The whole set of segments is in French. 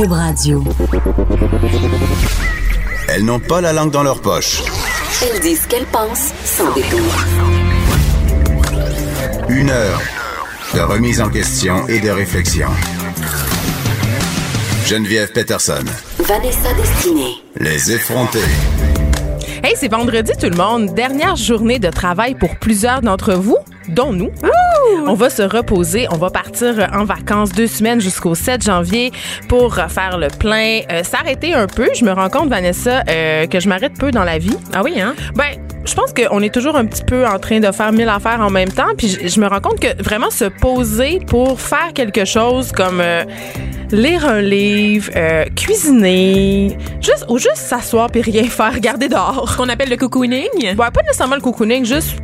Cube Radio. Elles n'ont pas la langue dans leur poche. Elles disent ce qu'elles pensent sans détour. Une heure de remise en question et de réflexion. Geneviève Peterson. Vanessa Destinée. Les effrontés. Hey, c'est vendredi tout le monde. Dernière journée de travail pour plusieurs d'entre vous, dont nous. On va se reposer. On va partir en vacances deux semaines jusqu'au 7 janvier pour faire le plein, euh, s'arrêter un peu. Je me rends compte, Vanessa, euh, que je m'arrête peu dans la vie. Ah oui, hein? Ben, je pense qu'on est toujours un petit peu en train de faire mille affaires en même temps. Puis je, je me rends compte que vraiment se poser pour faire quelque chose comme euh, lire un livre, euh, cuisiner, juste ou juste s'asseoir puis rien faire, regarder dehors. Ce qu'on appelle le cocooning? Ouais, pas nécessairement le cocooning, juste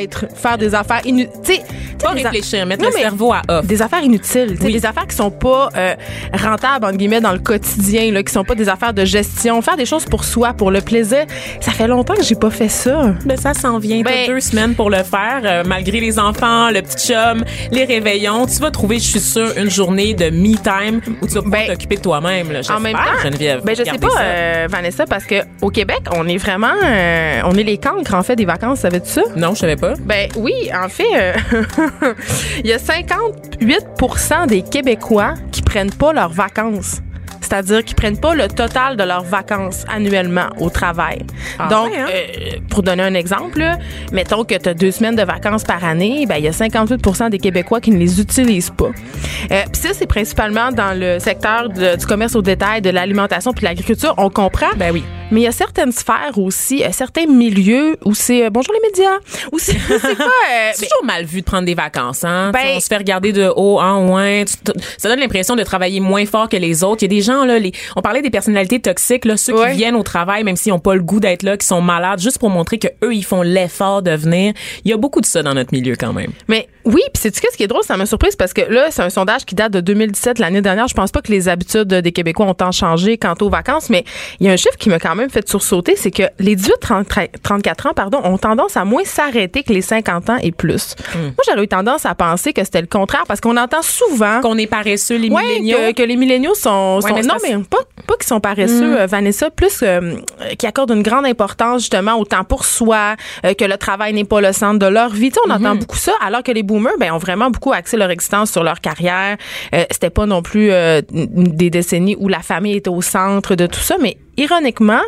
être, faire des affaires inutiles. Pas réfléchir, mettre Non, le cerveau à off. Des affaires inutiles, Oui. des affaires qui sont pas euh, rentables entre guillemets dans le quotidien, là, qui sont pas des affaires de gestion, faire des choses pour soi, pour le plaisir. Ça fait longtemps que j'ai pas fait ça. Ben, ça s'en vient. Ben- deux semaines pour le faire. euh, malgré les enfants, le petit chum, les réveillons. Tu vas trouver, je suis sûre, une journée de me-time où tu vas pouvoir Ben, t'occuper de toi-même. En même temps, Geneviève. ben je sais pas, euh, Vanessa, parce que au Québec, on est vraiment, euh, on est les cancres en fait des vacances. Savais-tu ça? Non, je savais pas? Ben oui, en fait, euh, il y a 58% des Québécois qui prennent pas leurs vacances. C'est-à-dire qu'ils prennent pas le total de leurs vacances annuellement au travail. Ah Donc, ouais, hein? euh, pour donner un exemple, là, mettons que tu as deux semaines de vacances par année, ben il y a 58% des Québécois qui ne les utilisent pas. Euh, puis ça, c'est principalement dans le secteur de- du commerce au détail, de l'alimentation puis de l'agriculture. On comprend? Ben oui. Mais il y a certaines sphères aussi, euh, certains milieux où c'est euh, bonjour les médias, où c'est c'est pas euh, C'est toujours mal vu de prendre des vacances, hein? Ben- on se fait regarder de haut en. Tu- t- Ça donne l'impression de travailler moins fort que les autres. Il y a des gens, là, les, on parlait des personnalités toxiques, là, ceux Ouais. qui viennent au travail, même s'ils n'ont pas le goût d'être là, qui sont malades, juste pour montrer que eux, ils font l'effort de venir. Il y a beaucoup de ça dans notre milieu, quand même. Mais oui, puis c'est ce qui est drôle, ça m'a surprise parce que là, c'est un sondage qui date de 2017, l'année dernière. Je pense pas que les habitudes des Québécois ont tant changé quant aux vacances, mais il y a un chiffre qui m'a quand même fait sursauter, c'est que les 18-34 ans, pardon, ont tendance à moins s'arrêter que les 50 ans et plus. Hmm. Moi, j'aurais eu tendance à penser que c'était le contraire parce qu'on entend souvent Qu'on est paresseux, les Ouais, milléniaux. que, que les milléniaux sont, Ouais, mais non mais pas pas qu'ils sont paresseux euh, Vanessa plus euh, qui accordent une grande importance justement au temps pour soi euh, que le travail n'est pas le centre de leur vie Tu sais, on entend beaucoup ça alors que les boomers ben ont vraiment beaucoup axé leur existence sur leur carrière euh, c'était pas non plus des décennies où la famille était au centre de tout ça mais ironiquement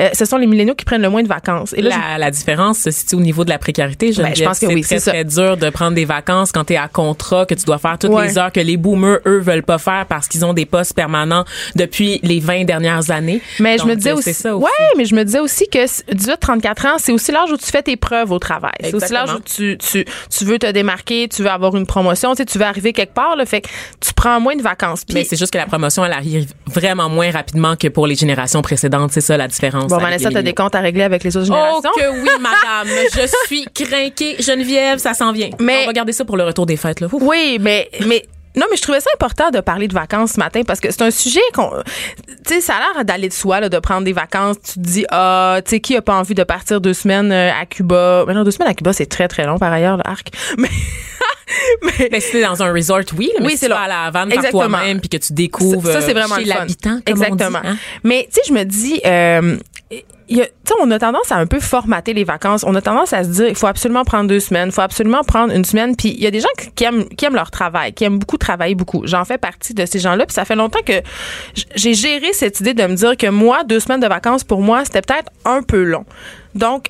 euh, ce sont les milléniaux qui prennent le moins de vacances et là je- La, la différence se situe au niveau de la précarité. Je, Ben, je pense que c'est très, très dur de prendre des vacances quand tu es à contrat, que tu dois faire toutes Ouais. les heures que les boomers, eux, veulent pas faire parce qu'ils ont des postes permanents depuis les 20 dernières années. Mais je me disais euh, aussi, ouais, mais je me disais aussi que 18-34 ans, c'est aussi l'âge où tu fais tes preuves au travail. C'est aussi l'âge où tu, tu, tu veux te démarquer, tu veux avoir une promotion, tu sais, tu veux arriver quelque part, là, fait que tu prends moins de vacances. Mais c'est juste que la promotion, elle arrive vraiment moins rapidement que pour les générations précédentes. C'est ça la différence. bon, Vanessa, t'as des comptes à régler avec les autres Oh générations? que oui, madame. Je suis crinquée. Geneviève, ça s'en vient. Mais- On va garder ça pour le retour des fêtes. Là. Ouf. Oui, mais, mais, non, mais je trouvais ça important de parler de vacances ce matin parce que c'est un sujet qu'on, tu sais, ça a l'air d'aller de soi, là, de prendre des vacances. Tu te dis, ah, tu sais, qui a pas envie de partir deux semaines euh, à Cuba? Mais non, deux semaines à Cuba, c'est très, très long par ailleurs, le arc. Mais, mais, si t'es dans un resort, oui. là, Mais Oui, si c'est long. à la Havane par Exactement. toi-même puis que tu découvres ça, c'est vraiment chez l'habitant, Exactement. dit, hein? Mais tu sais, je me dis, euh, tu sais, on a tendance à un peu formater les vacances. On a tendance à se dire, il faut absolument prendre deux semaines, il faut absolument prendre une semaine. Puis il y a des gens qui- qui aiment, qui aiment leur travail, qui aiment beaucoup travailler beaucoup. J'en fais partie de ces gens-là. Puis ça fait longtemps que j'ai géré cette idée de me dire que moi, deux semaines de vacances pour moi, c'était peut-être un peu long. Donc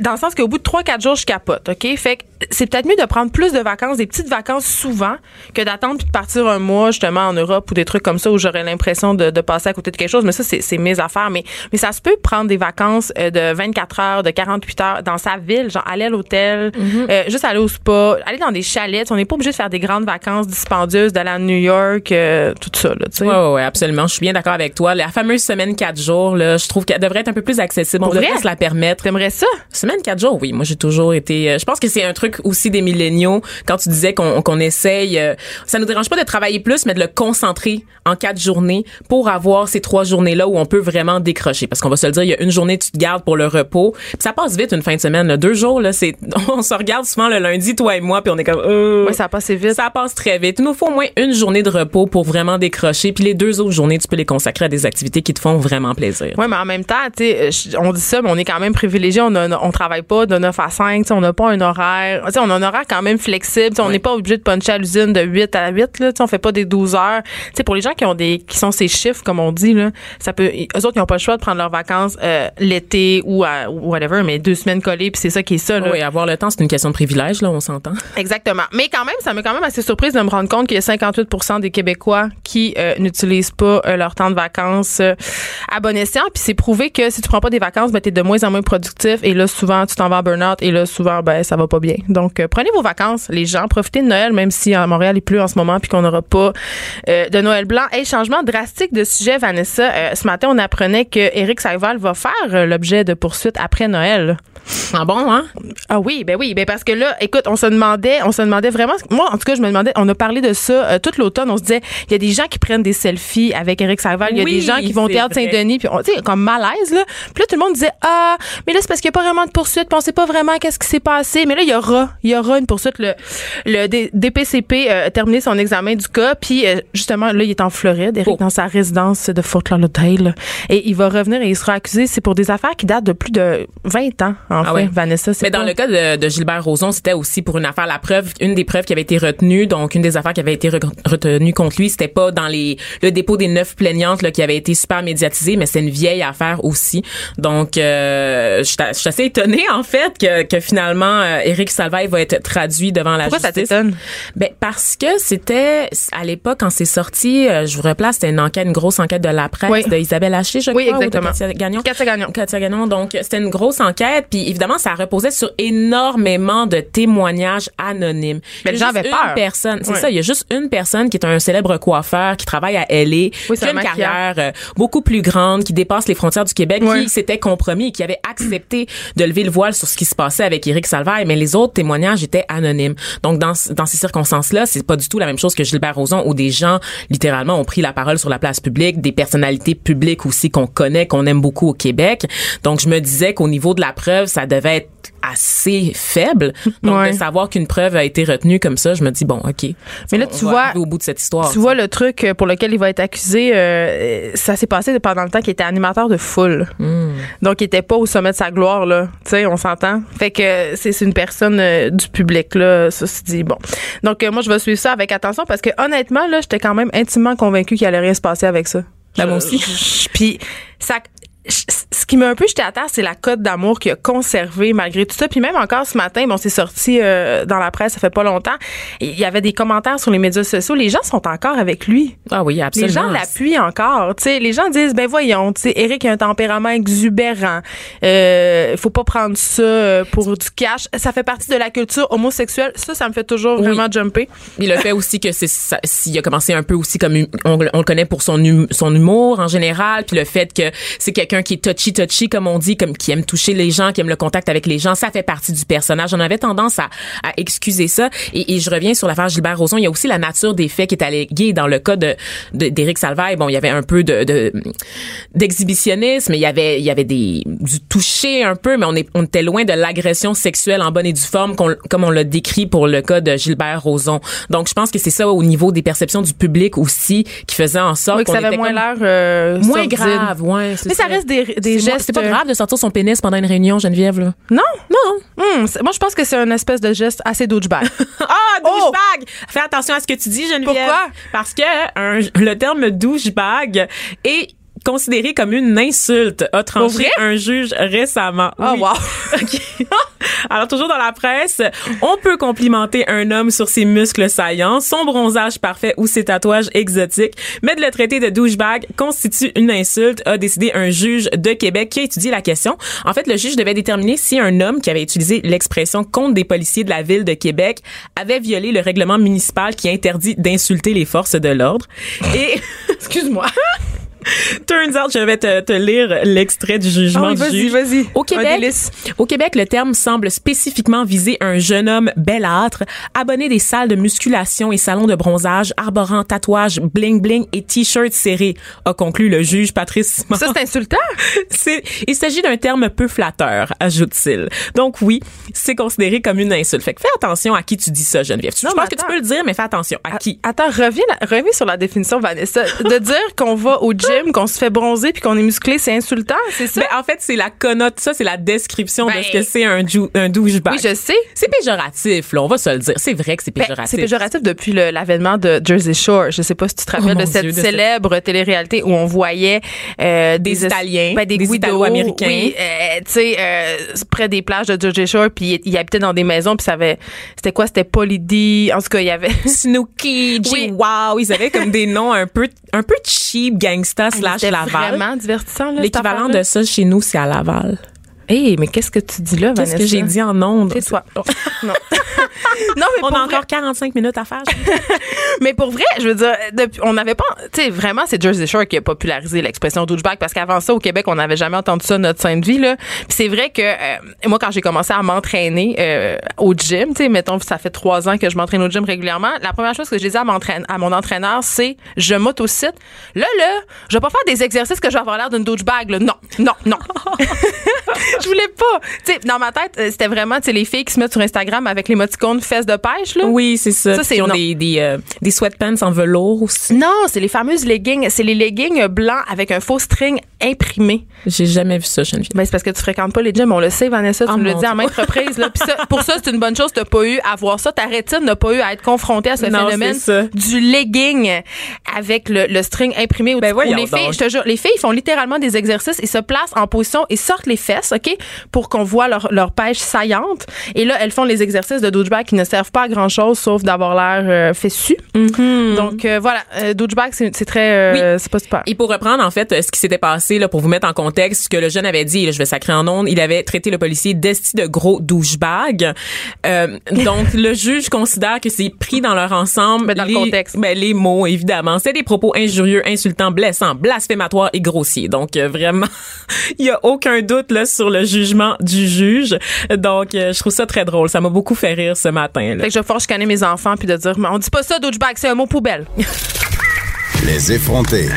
dans le sens qu'au bout de 3-4 jours, je capote, OK? Fait que c'est peut-être mieux de prendre plus de vacances, des petites vacances souvent, que d'attendre puis de partir un mois, justement, en Europe ou des trucs comme ça où j'aurais l'impression de, de passer à côté de quelque chose. Mais ça, c'est mes affaires. Mais, mais ça se peut prendre des vacances euh, de 24 heures, de 48 heures dans sa ville, genre aller à l'hôtel, euh, juste aller au spa, aller dans des chalets. On n'est pas obligé de faire des grandes vacances dispendieuses, d'aller à New York, euh, tout ça, là, tu sais. Ouais, ouais, absolument. Je suis bien d'accord avec toi. La fameuse semaine 4 jours, là, je trouve qu'elle devrait être un peu plus accessible. On devrait vrai? se la permettre. T'aimerais ça? Semaine 4 jours, oui. Moi, j'ai toujours été. euh, je pense que c'est un truc truc aussi des milléniaux quand tu disais qu'on qu'on essaye. euh, ça nous dérange pas de travailler plus, mais de le concentrer en quatre journées pour avoir ces trois journées-là où on peut vraiment décrocher. Parce qu'on va se le dire, il y a une journée tu te gardes pour le repos. Puis ça passe vite une fin de semaine. là. Deux jours, là, c'est on se regarde souvent le lundi, toi et moi, puis on est comme. euh, Ouais, ça passe vite. ça passe très vite. Il nous faut au moins une journée de repos pour vraiment décrocher. Puis les deux autres journées, tu peux les consacrer à des activités qui te font vraiment plaisir. Oui, mais en même temps, tu sais, je- on dit ça, mais on est quand même privilégié. On, a- on travaille pas de 9 à 5. tu sais, On n'a pas un horaire. Tu sais, on a un horaire quand même flexible. On n'est pas obligé de puncher à l'usine de 8 à 8. Là, on fait pas des 12 heures. Tu sais, pour les gens qui ont des qui sont ces chiffres, comme on dit, là, ça peut. Eux autres, ils n'ont pas le choix de prendre leurs vacances euh, l'été ou à, whatever, mais deux semaines collées, puis c'est ça qui est ça. Là. Oui, avoir le temps, c'est une question de privilège, là, on s'entend. Exactement. Mais quand même, ça m'a quand même assez surprise de me rendre compte qu'il y a 58% des Québécois qui euh, n'utilisent pas euh, leur temps de vacances euh, à bon escient. Puis c'est prouvé que si tu prends pas des vacances, ben, tu es de moins en moins productif. Et là, souvent, tu t'en vas en burn-out. Et là, souvent, ben, ça va pas bien. Donc, euh, prenez vos vacances, les gens. Profitez de Noël, même si à Montréal, il pleut en ce moment puis qu'on n'aura pas euh, de Noël blanc. Hey, changement drastique de sujet, Vanessa. Euh, ce matin, on apprenait que Éric Saïval va faire l'objet de poursuites après Noël. Ah bon, hein? Ah oui, ben oui, ben parce que là, écoute, on se demandait, on se demandait vraiment, moi en tout cas, je me demandais, on a parlé de ça toute l'automne, on se disait, il y a des gens qui prennent des selfies avec Eric Saval, il y a Oui, des gens qui vont au théâtre. Saint-Denis, puis on- tu sais, comme malaise là. Puis là, tout le monde disait, ah, mais là c'est parce qu'il n'y a pas vraiment de poursuite, puis on sait pas vraiment qu'est-ce qui s'est passé, mais là il y aura, il y aura une poursuite. Le, le DPCP euh, a terminé son examen du cas, puis euh, justement là il est en Floride, Eric Oh. dans sa résidence de Fort Lauderdale, et il va revenir et il sera accusé, c'est pour des affaires qui datent de plus de 20 ans en Ah fait, ouais. Vanessa. Mais dans pas- le cas de, de Gilbert Rozon, c'était aussi pour une affaire. La preuve, une des preuves qui avait été retenue, donc une des affaires qui avait été re- retenue contre lui, c'était pas dans les le dépôt des neuf plaignantes là, qui avait été super médiatisé, mais c'est une vieille affaire aussi. Donc, euh, je suis assez étonnée en fait que, que finalement euh, Éric Salvaille va être traduit devant la Pourquoi ça justice. Ben parce que c'était à l'époque quand c'est sorti, euh, je vous replace, c'était une enquête, une grosse enquête de la presse Oui. de Isabelle Haché, je Oui, crois, ou de exactement. Katia Gagnon. Katia Gagnon. Katia Gagnon. Donc, c'était une grosse enquête. Puis, évidemment, ça reposait sur énormément de témoignages anonymes. Mais Il les gens avaient peur. personne. C'est ça. Il y a juste une personne qui est un célèbre coiffeur qui travaille à LA, qui a un une carrière euh, beaucoup plus grande, qui dépasse les frontières du Québec, qui s'était compromis et qui avait accepté de lever le voile sur ce qui se passait avec Éric Salvaille. Mais les autres témoignages étaient anonymes. Donc, dans, dans ces circonstances-là, c'est pas du tout la même chose que Gilbert Rozon où des gens, littéralement, ont pris la parole sur la place publique, des personnalités publiques aussi qu'on connaît, qu'on aime beaucoup au Québec. Donc, je me disais qu'au niveau de la preuve, ça devait être assez faible. Donc, Ouais. de savoir qu'une preuve a été retenue comme ça, je me dis, bon, OK. Mais là, On tu va vois- au bout de cette histoire. Tu vois le truc euh, pour lequel il va être accusé, euh, ça s'est passé pendant le temps qu'il était animateur de foule. Hmm. Donc il était pas au sommet de sa gloire là, tu sais, on s'entend. Fait que c'est une personne euh, du public là, ça se dit bon. Donc euh, moi je vais suivre ça avec attention parce que honnêtement là, j'étais quand même intimement convaincue qu'il allait rien se passer avec ça. Ben, moi aussi. Puis ça ce qui m'a un peu jeté à terre, c'est la cote d'amour qu'il a conservé malgré tout ça. Puis même encore ce matin, bon, c'est sorti euh, dans la presse, ça fait pas longtemps. Il y avait des commentaires sur les médias sociaux. Les gens sont encore avec lui. Ah oui, Les absolument. gens l'appuient encore. Tu sais, les gens disent, ben voyons, tu sais, Eric a un tempérament exubérant. Euh, faut pas prendre ça euh, pour du cash. Ça fait partie de la culture homosexuelle. Ça, ça me fait toujours Oui. vraiment jumper. Puis le fait aussi que c'est s'il a commencé un peu aussi comme hum- on, on le connaît pour son hum- son humour en général, puis le fait que c'est quelqu'un qui est touchy touchy comme on dit, comme qui aime toucher les gens, qui aime le contact avec les gens, ça fait partie du personnage. On avait tendance à, à excuser ça et, et je reviens sur l'affaire Gilbert Rozon, il y a aussi la nature des faits qui est alléguée dans le cas de d'Éric Salvaille. Bon, il y avait un peu de de- d'exhibitionnisme, il y avait il y avait des du toucher un peu, mais on est on était loin de l'agression sexuelle en bonne et due forme qu'on- comme on l'a décrit pour le cas de Gilbert Rozon. Donc je pense que c'est ça au niveau des perceptions du public aussi qui faisait en sorte Oui, que ça avait était moins l'air euh, moins sordide. grave, ouais. Mais ça reste des, gestes. C'est pas grave de sortir son pénis pendant une réunion, Geneviève là. Non? Non. C'est- moi, je pense que c'est une espèce de geste assez douchebag. Ah, Oh! douchebag! Fais attention à ce que tu dis, Geneviève. Pourquoi? Parce que un- le terme douchebag est considéré comme une insulte, a tranché un juge récemment. Ah, Oui. wow. Alors, toujours dans la presse, on peut complimenter un homme sur ses muscles saillants, son bronzage parfait ou ses tatouages exotiques, mais de le traiter de douchebag constitue une insulte, a décidé un juge de Québec qui a étudié la question. En fait, le juge devait déterminer si un homme qui avait utilisé l'expression contre des policiers de la ville de Québec avait violé le règlement municipal qui interdit d'insulter les forces de l'ordre. Et Excuse-moi. Turns out, je vais te, te lire l'extrait du jugement oui, du vas-y, juge. vas-y. Au Québec, au Québec, le terme semble spécifiquement viser un jeune homme belâtre, abonné des salles de musculation et salons de bronzage, arborant tatouages, bling bling et t-shirts serrés, a conclu le juge Patrice Simard. Ça, c'est insultant. C'est- il s'agit d'un terme peu flatteur, ajoute-t-il. Donc oui, c'est considéré comme une insulte. Fait que fais attention à qui tu dis ça, Geneviève. Non, je pense que tu peux le dire, mais fais attention à qui. Attends, reviens, la- reviens sur la définition, Vanessa. De dire qu'on va au gym, qu'on se fait bronzer puis qu'on est musclé, c'est insultant, c'est ça? Ben, en fait, c'est la connote, ça, c'est la description Ben, de ce que c'est un, un douchebag. oui, je sais. C'est péjoratif, là, on va se le dire. C'est vrai que c'est Ben, péjoratif. c'est péjoratif depuis l'avènement de Jersey Shore. Je sais pas si tu te rappelles Oh, mon de cette Dieu, de cette- célèbre télé-réalité où on voyait euh, Des es- Italiens, ben, des, des Guido, Italo-Américains. Oui, euh, tu sais, euh, près des plages de Jersey Shore, puis ils habitaient dans des maisons, puis ça avait, c'était quoi, c'était Polydie. En tout cas, il y avait. Snooki, G Oui. Wow, ils avaient comme des noms un peu, un peu cheap, slash Laval. vraiment divertissant. L'équivalent de ça chez nous, c'est à Laval. Hey, mais qu'est-ce que tu dis là, Qu'est-ce Vanessa? que j'ai dit en ondes? C'est toi. non. non, mais On a vrai- encore 45 minutes à faire. Mais pour vrai, je veux dire, depuis, on n'avait pas, tu sais, vraiment, c'est Jersey Shore qui a popularisé l'expression douchebag parce qu'avant ça, au Québec, on n'avait jamais entendu ça notre sainte vie, là. Puis c'est vrai que, euh, moi, quand j'ai commencé à m'entraîner euh, au gym, tu sais, mettons, ça fait trois ans que je m'entraîne au gym régulièrement, la première chose que j'ai dit à, à mon entraîneur, c'est, je m'autocite. Là, là, je vais pas faire des exercices que je vais avoir l'air d'une douchebag, là. Non, non, non. Je voulais pas. Tu sais, dans ma tête, euh, c'était vraiment, les filles qui se mettent sur Instagram avec l'émoticône fesses de pêche, là. Oui, c'est ça. Ça, c'est Ils ont des, des, euh, des sweatpants en velours aussi. Non, c'est les fameuses leggings. C'est les leggings blancs avec un faux string imprimé. J'ai jamais vu ça, Geneviève. Ben, c'est parce que tu fréquentes pas les gyms, on le sait, Vanessa, tu Oh me l'as mon dit à maintes reprises. Là. Puis ça, pour ça, c'est une bonne chose, t'as pas eu à voir ça. Ta rétine n'a pas eu à être confrontée à ce Non, phénomène du legging avec le, le string imprimé. Ben les filles, je te jure, les filles font littéralement des exercices, ils se placent en position et sortent les fesses, OK, pour qu'on voit leur, leur pêche saillante. Et là, elles font les exercices de douchebag qui ne servent pas à grand chose sauf d'avoir l'air euh, fessu. Donc euh, voilà, euh, douchebag, c'est très, euh, c'est pas super. Et pour reprendre, en fait, euh, ce qui s'était passé, là, pour vous mettre en contexte, ce que le jeune avait dit, là, je vais sacrer en ondes, il avait traité le policier d'esti de gros douchebag. Donc, le juge considère que c'est pris dans leur ensemble. Mais dans le contexte. Ben, les mots, évidemment. C'est des propos injurieux, insultants, blessants, blasphématoires et grossiers. Donc, vraiment, il y a aucun doute, là, sur le jugement du juge. Donc, euh, je trouve ça très drôle. Ça m'a beaucoup fait rire ce matin, là. Fait que je vais chicaner mes enfants puis de dire, Mais on dit pas ça, douchebag, c'est un mot poubelle. Les effrontés.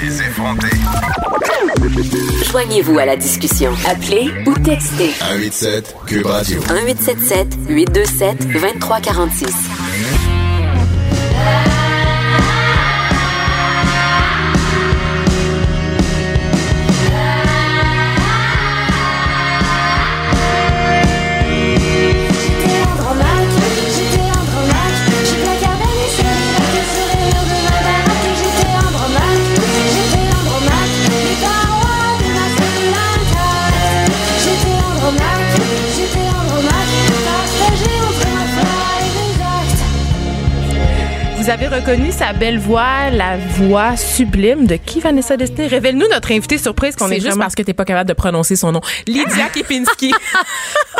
Joignez-vous à la discussion. Appelez ou textez 187 Cube Radio. 1877 827 2346. Vous avez reconnu sa belle voix, la voix sublime de qui, Vanessa Destinée? Révèle-nous notre invité surprise qu'on C'est est juste vraiment... parce que t'es pas capable de prononcer son nom. Lydia Kepinski.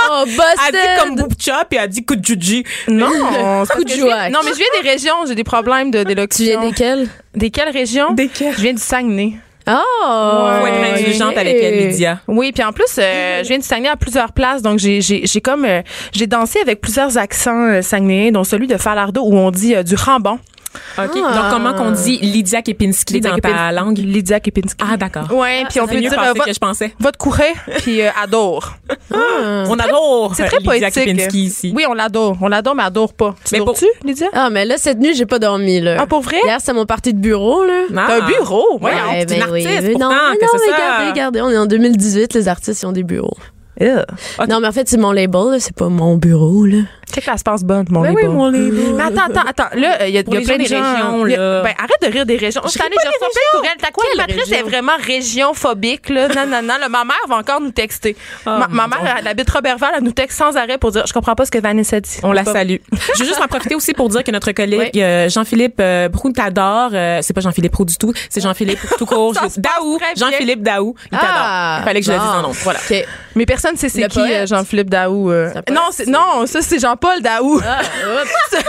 Oh, Elle dit comme Boupcha puis elle dit Kudjuji. Non, viens- joie. Non, mais je viens des régions, j'ai des problèmes de Tu d'élocution. viens desquels? Des quelles régions? Desquelles? Je viens du Saguenay. Oh! Faut être indulgente avec elle, Lydia. Oui, puis en plus, euh, je viens du Saguenay à plusieurs places, donc j'ai j'ai j'ai comme euh, j'ai dansé avec plusieurs accents euh, saguenayens, dont celui de Falardeau où on dit euh, du rambon. OK. Ah. Donc, comment qu'on dit Lydia Kepinski dans ta Kepinski. langue? Lydia Kepinski. Ah, d'accord. Ouais, puis on peut mieux dire passé euh, que je pensais. votre couret puis euh, adore. On adore C'est très Lydia poétique. Kepinski ici. Oui, on l'adore, on l'adore mais adore pas. Tu Mais mais pour- tu Lydia? Ah, mais là, cette nuit, j'ai pas dormi, là. Ah pour vrai? Hier, c'est mon party de bureau, là. Ah. T'as un bureau, voyons. Ouais, c'est une artiste, mais pourtant, non, mais non, ça. regardez, regardez, on est en 2018, les artistes, ils ont des bureaux. Ew. Ok. Non, mais en fait, c'est mon label, là, c'est pas mon bureau, là. Check la se passe bonne, mon Ben oui, mon. Mais attends, attends, attends. Là, il y a, Pour y a plein de régions, a- là. Ben, arrête de rire des régions. J'ai reçu courriels. T'as quoi, Quelle Patrice est vraiment région phobique, là? Non, non, non. là, ma mère va encore nous texter. ma, ma mère, elle habite Robertval, elle nous texte sans arrêt pour dire Je comprends pas ce que Vanessa dit. On la C'est pas- salue. Je veux juste en profiter aussi pour dire que notre collègue Oui. euh, Jean-Philippe euh, t'adore. euh, c'est pas Jean-Philippe Brou du tout, c'est Jean-Philippe tout court. Daou. Jean-Philippe Daou. Il t'adore. Il fallait que je le dise en nom. Voilà. Mais personne sait c'est qui euh, Jean-Philippe Daou. euh. C'est. Non, c'est, non, ça, c'est Jean, Jean-Paul Daou. Ah.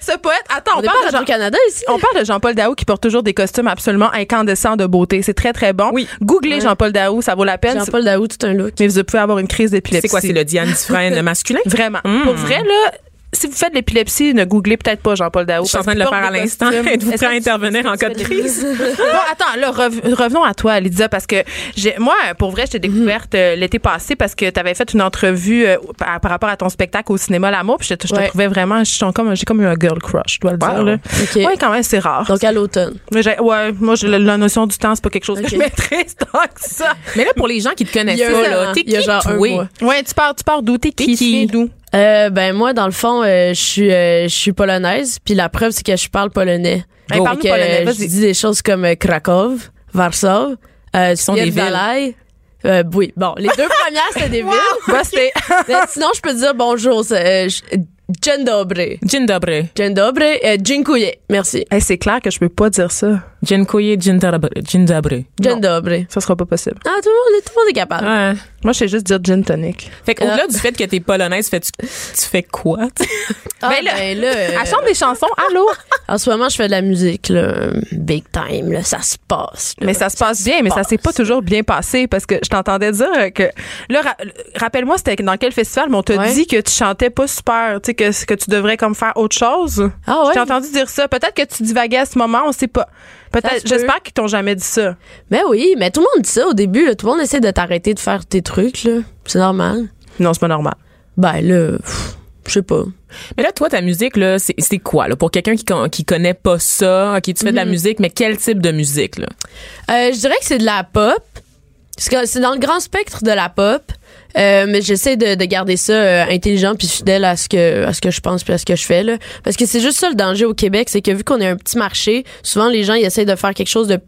Ce poète. Attends, On parle de Jean- Radio-Canada ici. on parle de Jean-Paul Daou qui porte toujours des costumes absolument incandescents de beauté. C'est très, très bon. Oui. Googlez Ouais. Jean-Paul Daou, ça vaut la peine. Jean-Paul Daou, tout un look. Mais vous pouvez avoir une crise d'épilepsie. C'est quoi, c'est le Diane Dufresne masculin? Vraiment. Mm. Pour vrai, là, si vous faites de l'épilepsie, ne googlez peut-être pas Jean-Paul Daou. Je suis en train de le faire à l'instant. Êtes-vous prêt à intervenir en cas de crise? bon, attends, là, rev- revenons à toi, Lydia, parce que j'ai, moi, pour vrai, je t'ai découverte euh, l'été passé parce que tu avais fait une entrevue euh, par, par rapport à ton spectacle au cinéma L'amour, puis je, te- je te Ouais. trouvais vraiment, comme, j'ai comme eu un girl crush, je dois le dire. Là. Ouais, quand même, c'est rare. Donc, à l'automne. Mais ouais, moi, j'ai la, la notion du temps, c'est pas quelque chose que je maîtrise tant que ça. Mais là, pour les gens qui te connaissent pas, là, an. t'es qui, genre toi? Ouais, tu pars, tu pars d'où? T'es qui? d'où? Euh, ben moi, dans le fond, euh, je suis euh, je suis polonaise, puis la preuve c'est que je parle polonais. Hey, Donc, polonais, euh, je dis des choses comme euh, Krakow, Warsaw, euh, sont des villes. Euh, oui, bon, les deux premières c'était des villes. Bah, c'était. Mais sinon, je peux dire bonjour. c'est, Euh, je- Dzień dobry. Dzień dobry. Dzień dobry. Dziękuję. Merci. Hey, c'est clair que je peux pas dire ça. Dobry. Dzień dobry. Ça sera pas possible. Ah, tout le monde, tout le monde est capable. Ouais. Moi, je sais juste dire gin tonic. Fait qu'au-delà du fait que t'es polonaise, fais-tu, tu fais quoi? Ah, Ben là, ben là, euh, Elle chante des chansons, allô? en ce moment, je fais de la musique, là, big time, là, ça se passe. là. Mais ça se passe bien, mais ça s'est pas toujours bien passé parce que je t'entendais dire que là, ra- rappelle-moi, c'était dans quel festival, mais on t'a Ouais. dit que tu chantais pas super, tu sais, que, que tu devrais comme faire autre chose. Ah ouais? Je t'ai entendu dire ça. Peut-être que tu divaguais à ce moment, on sait pas. Peut-être, j'espère qu'ils t'ont jamais dit ça. Ben oui, mais tout le monde dit ça au début, là, tout le monde essaie de t'arrêter de faire tes trucs, là. C'est normal. Non, c'est pas normal. Ben là, je sais pas. Mais là, toi, ta musique, là, c'est, c'est quoi, là? Pour quelqu'un qui, con- qui connaît pas ça, OK, tu fais de la musique, mais quel type de musique, là? Euh, je dirais que c'est de la pop. C'est dans le grand spectre de la pop. Euh, mais j'essaie de, de garder ça euh, intelligent puis fidèle à ce que à ce que je pense puis à ce que je fais là parce que c'est juste ça le danger au Québec c'est que vu qu'on est un petit marché souvent les gens ils essayent de faire quelque chose de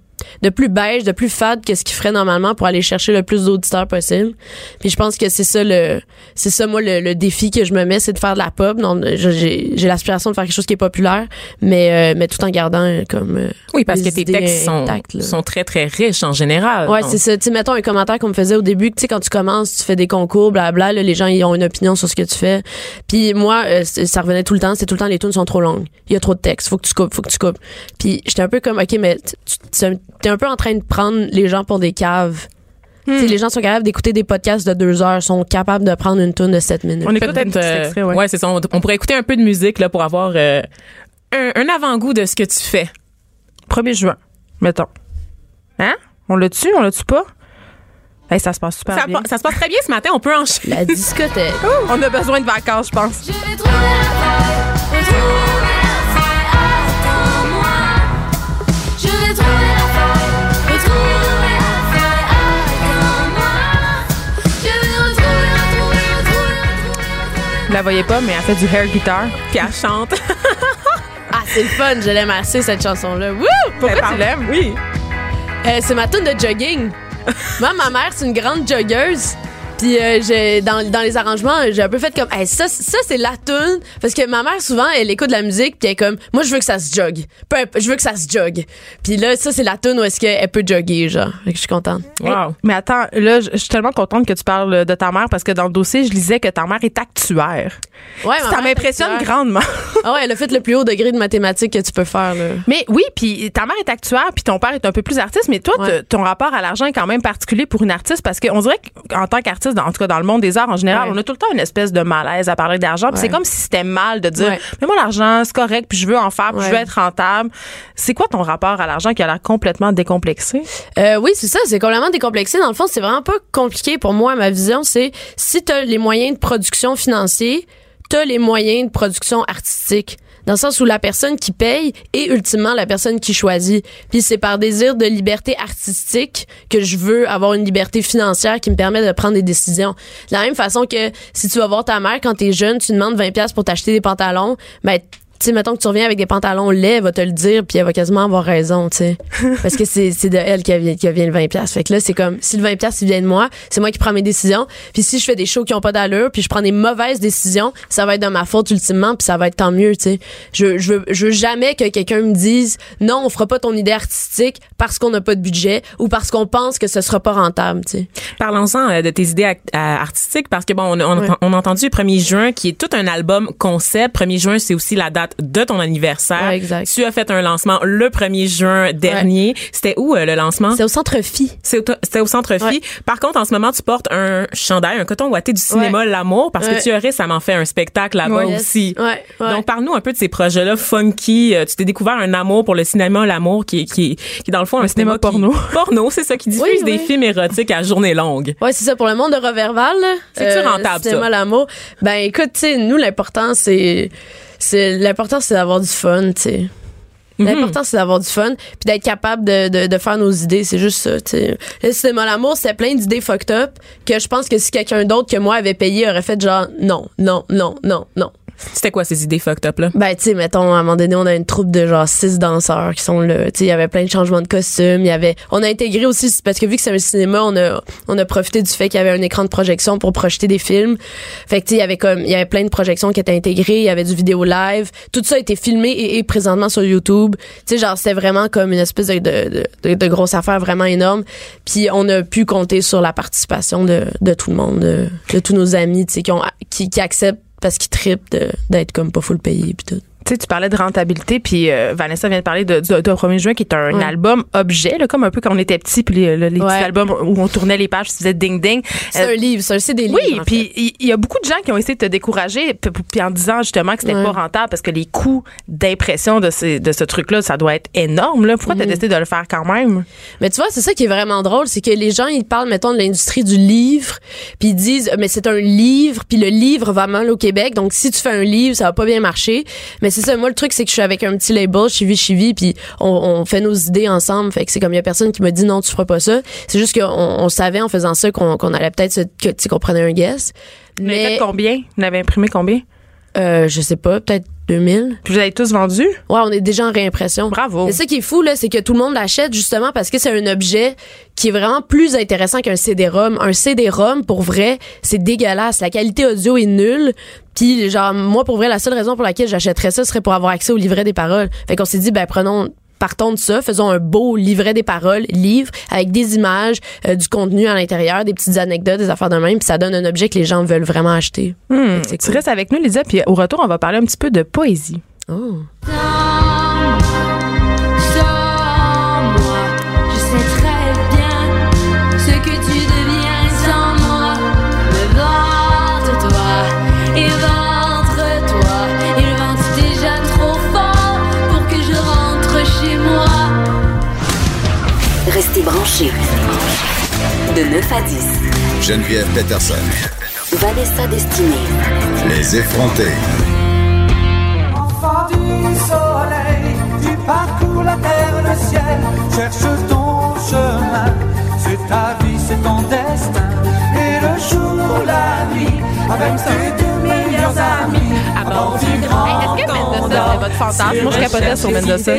de plus beige, de plus fade que ce qu'ils feraient normalement pour aller chercher le plus d'auditeurs possible. Puis je pense que c'est ça le c'est ça moi le, le défi que je me mets, c'est de faire de la pop. Je- j'ai j'ai l'aspiration de faire quelque chose qui est populaire, mais euh, mais tout en gardant euh, comme euh, Oui, parce que tes textes sont, intactes, sont très, très riches en général. Ouais, Donc, c'est ça. Tu sais, mettons un commentaire qu'on me faisait au début, que tu sais, quand tu commences, tu fais des concours, blabla, là, les gens, ils ont une opinion sur ce que tu fais. Puis moi, euh, ça revenait tout le temps, c'est tout le temps, les tunes sont trop longues. Il y a trop de texte, faut que tu coupes, faut que tu coupes. Puis j'étais un peu comme, OK, mais tu- tu- t'es un peu en train de prendre les gens pour des caves. Sais, les gens sont capables d'écouter des podcasts de deux heures, sont capables de prendre une tune de sept minutes. On écoute un euh, extrait, ouais, ouais. c'est ça. On, on pourrait écouter un peu de musique, là, pour avoir euh, un, un avant-goût de ce que tu fais. 1er juin, mettons. Hein? On l'a tu On l'a tu pas? Hey, ça se passe super Ça, bien. pa- ça se passe très bien ce matin, on peut enchaîner. La discothèque. On a besoin de vacances, je pense. Vous la voyez pas, mais elle fait du hair guitar. Puis elle chante. Ah, c'est le fun, je l'aime assez, cette chanson-là. Wouh! Pourquoi tu l'aimes? Oui. Euh, c'est ma tune de jogging. Moi, ma mère, c'est une grande joggeuse. Puis euh, j'ai- dans, dans les arrangements, j'ai un peu fait comme Hey, ça, ça c'est la tune parce que ma mère souvent elle écoute de la musique puis elle est comme moi je veux que ça se jogue. Je veux que ça se jogue. Puis là ça c'est la tune où est-ce qu'elle peut jogger genre. Fait que je suis contente. Wow. Mais attends, là, je suis tellement contente que tu parles de ta mère parce que dans le dossier, je lisais que ta mère est actuaire. Ouais, ma Ça m'impressionne grandement. Ah ouais, elle a fait le plus haut degré de mathématiques que tu peux faire là. Mais oui, puis ta mère est actuaire, puis ton père est un peu plus artiste, mais toi, Ouais. ton rapport à l'argent est quand même particulier pour une artiste parce qu'on dirait qu'en tant qu'artiste, en tout cas dans le monde des arts en général, Ouais. on a tout le temps une espèce de malaise à parler d'argent. Ouais. c'est comme si c'était mal de dire, mais moi l'argent c'est correct, puis je veux en faire, puis je veux être rentable. C'est quoi ton rapport à l'argent qui a l'air complètement décomplexé? Euh, oui, c'est ça, c'est complètement décomplexé. Dans le fond, c'est vraiment pas compliqué pour moi. Ma vision, c'est si tu as les moyens de production financiers, tu as les moyens de production artistique. Dans le sens où la personne qui paye est ultimement la personne qui choisit. Puis c'est par désir de liberté artistique que je veux avoir une liberté financière qui me permet de prendre des décisions. De la même façon que si tu vas voir ta mère quand t'es jeune, tu demandes 20 pièces pour t'acheter des pantalons, ben tu sais, mettons que tu reviens avec des pantalons laids, elle va te le dire, puis elle va quasiment avoir raison, tu sais. Parce que c'est, c'est de elle qui vient, qui vient le 20$. piastres. Fait que là, c'est comme, si le 20$, piastres, il vient de moi, c'est moi qui prends mes décisions. Puis si je fais des shows qui ont pas d'allure, puis je prends des mauvaises décisions, ça va être de ma faute ultimement, puis ça va être tant mieux, tu sais. Je, je, veux, je veux jamais que quelqu'un me dise, non, on fera pas ton idée artistique parce qu'on n'a pas de budget ou parce qu'on pense que ce sera pas rentable, tu sais. Parlons-en euh, de tes idées euh, artistiques parce que bon, on, on, Ouais. on a entendu le 1er juin qui est tout un album concept. 1er juin, c'est aussi la date de ton anniversaire. Ouais, exact. Tu as fait un lancement le 1er juin dernier. C'était où euh, le lancement? C'est au centre Phi. C'est au- C'était au Centre Phi. Ouais. Par contre, en ce moment, tu portes un chandail, un coton ouaté du cinéma L'Amour parce que tu as récemment fait un spectacle là-bas aussi. Donc, parle-nous un peu de ces projets-là funky. Euh, Tu t'es découvert un amour pour le cinéma L'Amour qui, est- qui, qui est dans le fond un, cinéma qui- porno. porno, c'est ça, qui diffuse Oui, des oui. films érotiques à journée longue. Ouais, c'est ça pour le monde de Reverval. là. C'est-tu rentable, cinéma l'amour. Ben écoute, tu sais, nous l'important c'est c'est l'important c'est d'avoir du fun, tu sais. Mhm. L'important, c'est d'avoir du fun, puis d'être capable de, de, de faire nos idées. C'est juste ça. tu sais. Le cinéma l'amour, c'est plein d'idées fucked up que je pense que si quelqu'un d'autre que moi avait payé aurait fait genre non, non, non, non, non. C'était quoi ces idées fucked up là? Ben, tu sais, mettons, à un moment donné, on a une troupe de genre six danseurs qui sont là. Tu sais, il y avait plein de changements de costumes. Il y avait, on a intégré aussi, parce que vu que c'est un cinéma, on a, on a profité du fait qu'il y avait un écran de projection pour projeter des films. Fait que, tu sais, il y avait comme, il y avait plein de projections qui étaient intégrées. Il y avait du vidéo live. Tout ça a été filmé et présentement sur YouTube. Tu sais, genre, c'était vraiment comme une espèce de, de, de, de grosse affaire vraiment énorme. Puis on a pu compter sur la participation de, de tout le monde, de, de tous nos amis, tu sais, qui ont, qui, qui acceptent parce qu'ils trippent de- d'être comme pas full payé puis tout. Tu sais, tu parlais de rentabilité, puis euh, Vanessa vient de parler de, de, de 1er juin, qui est un album objet, là, comme un peu quand on était petit, puis les, les- les Ouais. petits albums où on tournait les pages, tu faisais ding ding. C'est Euh, un livre, c'est c'est des livres. oui, puis il y, a beaucoup de gens qui ont essayé de te décourager, puis en disant justement que c'était pas rentable parce que les coûts d'impression de, ces- de ce truc-là, ça doit être énorme. Là. Pourquoi Mhm. t'as décidé de le faire quand même? Mais tu vois, c'est ça qui est vraiment drôle, c'est que les gens ils parlent mettons de l'industrie du livre, puis ils disent mais c'est un livre, puis le livre va mal au Québec, donc si tu fais un livre, ça va pas bien marcher. Mais c'est ça, moi le truc c'est que je suis avec un petit label Chivi Chivi, puis on, on fait nos idées ensemble, fait que c'est comme il y a personne qui m'a dit non, tu feras pas ça. C'est juste qu'on on savait en faisant ça qu'on allait peut-être que tu sais, qu'on prenait un guess. Mais fait combien? Vous avez imprimé combien? euh, je sais pas, peut-être 2000. Puis vous avez tous vendu? Ouais, on est déjà en réimpression. Bravo. C'est ça qui est fou, là, c'est que tout le monde l'achète justement parce que c'est un objet qui est vraiment plus intéressant qu'un CD-ROM. Un CD-ROM, pour vrai, c'est dégueulasse. La qualité audio est nulle. Puis, genre, moi, pour vrai, la seule raison pour laquelle j'achèterais ça serait pour avoir accès au livret des paroles. Fait qu'on s'est dit, ben, prenons partons de ça, faisons un beau livret des paroles, livre avec des images, euh, du contenu à l'intérieur, des petites anecdotes, des affaires de même, puis ça donne un objet que les gens veulent vraiment acheter. Hmm. Tu cool. restes avec nous, Lydia, puis au retour, on va parler un petit peu de poésie. Oh. De 9 à 10. Geneviève Peterson. Vanessa Destinée. Les effrontés. Enfant du soleil, tu parcours la terre, le ciel, cherche ton chemin. C'est ta vie, c'est ton destin. Et le jour, la nuit, avec tes deux meilleurs amis, à bord du grand Est-ce que Mendoza, c'est votre fantasme? Moi, je capotais sur Mendoza.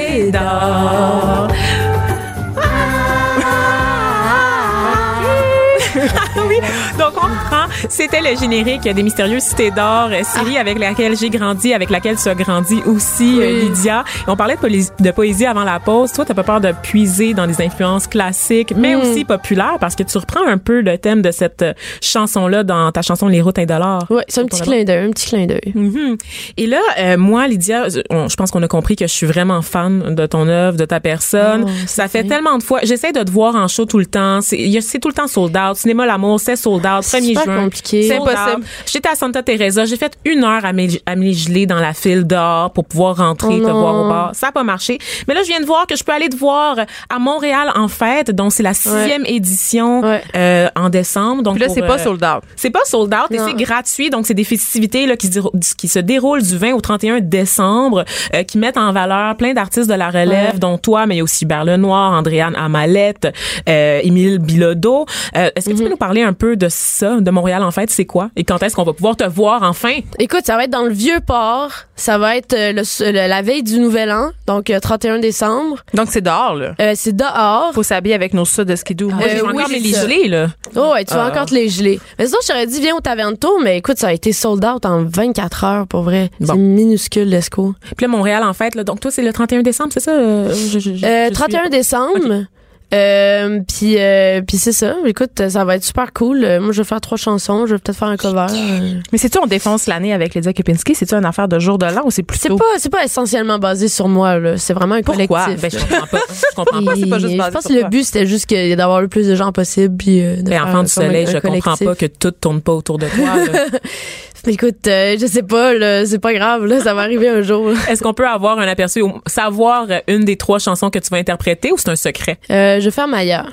C'était le générique des Mystérieuses Cités d'Or, euh, série avec laquelle j'ai grandi, avec laquelle tu as grandi aussi, euh, Lydia. Et on parlait de, poésie- de poésie avant la pause. Toi, t'as pas peur de puiser dans des influences classiques, mais aussi populaires, parce que tu reprends un peu le thème de cette euh, chanson-là dans ta chanson Les routes indolores. Ouais, c'est un petit clin d'œil, un petit clin d'œil. Mhm. Et là, euh, moi, Lydia, je on- je pense qu'on a compris que je suis vraiment fan de ton œuvre, de ta personne. Oh, ça fait tellement de fois. J'essaie de te voir en show tout le temps. C'est tout le temps sold out. Cinéma L'amour, c'est sold out. C'est 1er super juin. Compliqué. C'est impossible. J'étais à Santa Teresa. J'ai fait une heure à m'é- à me geler dans la file dehors pour pouvoir rentrer, Oh te non. voir au bar. Ça n'a pas marché. Mais là, je viens de voir que je peux aller te voir à Montréal en fête. Donc, c'est la sixième édition Ouais. euh, en décembre. Donc, Puis là, c'est pas euh, sold out. c'est pas sold out et Non. c'est gratuit. Donc, c'est des festivités là, qui, se déro- qui se déroulent du 20 au 31 décembre, euh, qui mettent en valeur plein d'artistes de la relève, Ouais. dont toi, mais il y a aussi Hubert Lenoir, Andréane Amalette, euh, Émile Bilodeau. Euh, Est-ce que tu peux nous parler un peu de ça, de Montréal en fait, c'est quoi? Et quand est-ce qu'on va pouvoir te voir enfin? Écoute, ça va être dans le vieux port. Ça va être euh, le, le- la veille du nouvel an, donc euh, 31 décembre. Donc, c'est dehors, là? Euh, c'est dehors. Faut s'habiller avec nos suds de skidoo. Moi, Euh, je vais encore les geler, là. Oh, ouais, tu vas Ah. encore te les geler. Mais sinon, je t'aurais dit, viens au Tavento, mais écoute, ça a été sold out en 24 heures, pour vrai. Bon. C'est minuscule, l'ESCO. Puis là, Montréal, en fait, là, donc toi, c'est le 31 décembre, c'est ça? Euh, je- je- je- Euh, je 31 suis- décembre. Euh, puis euh, puis c'est ça. Écoute, ça va être super cool. Euh, moi, je vais faire trois chansons. Je vais peut-être faire un cover. Euh, Mais c'est-tu, on défonce l'année avec Lydia Kepinski? C'est-tu une affaire de jour de l'an ou c'est C'est plutôt. pas, c'est pas essentiellement basé sur moi. là. C'est vraiment un Pourquoi? collectif. Ben, Je comprends pas. Je comprends pas. C'est pas juste je basé pense sur que le but c'était juste que d'avoir le plus de gens possible puis euh, de Ben, faire enfant du soleil, je comprends collectif. pas que tout tourne pas autour de toi. là. Écoute, euh, je sais pas, là, c'est pas grave, là, ça va arriver un jour. Est-ce qu'on peut avoir un aperçu, savoir euh, une des trois chansons que tu vas interpréter ou c'est un secret? Euh, je vais faire Maya.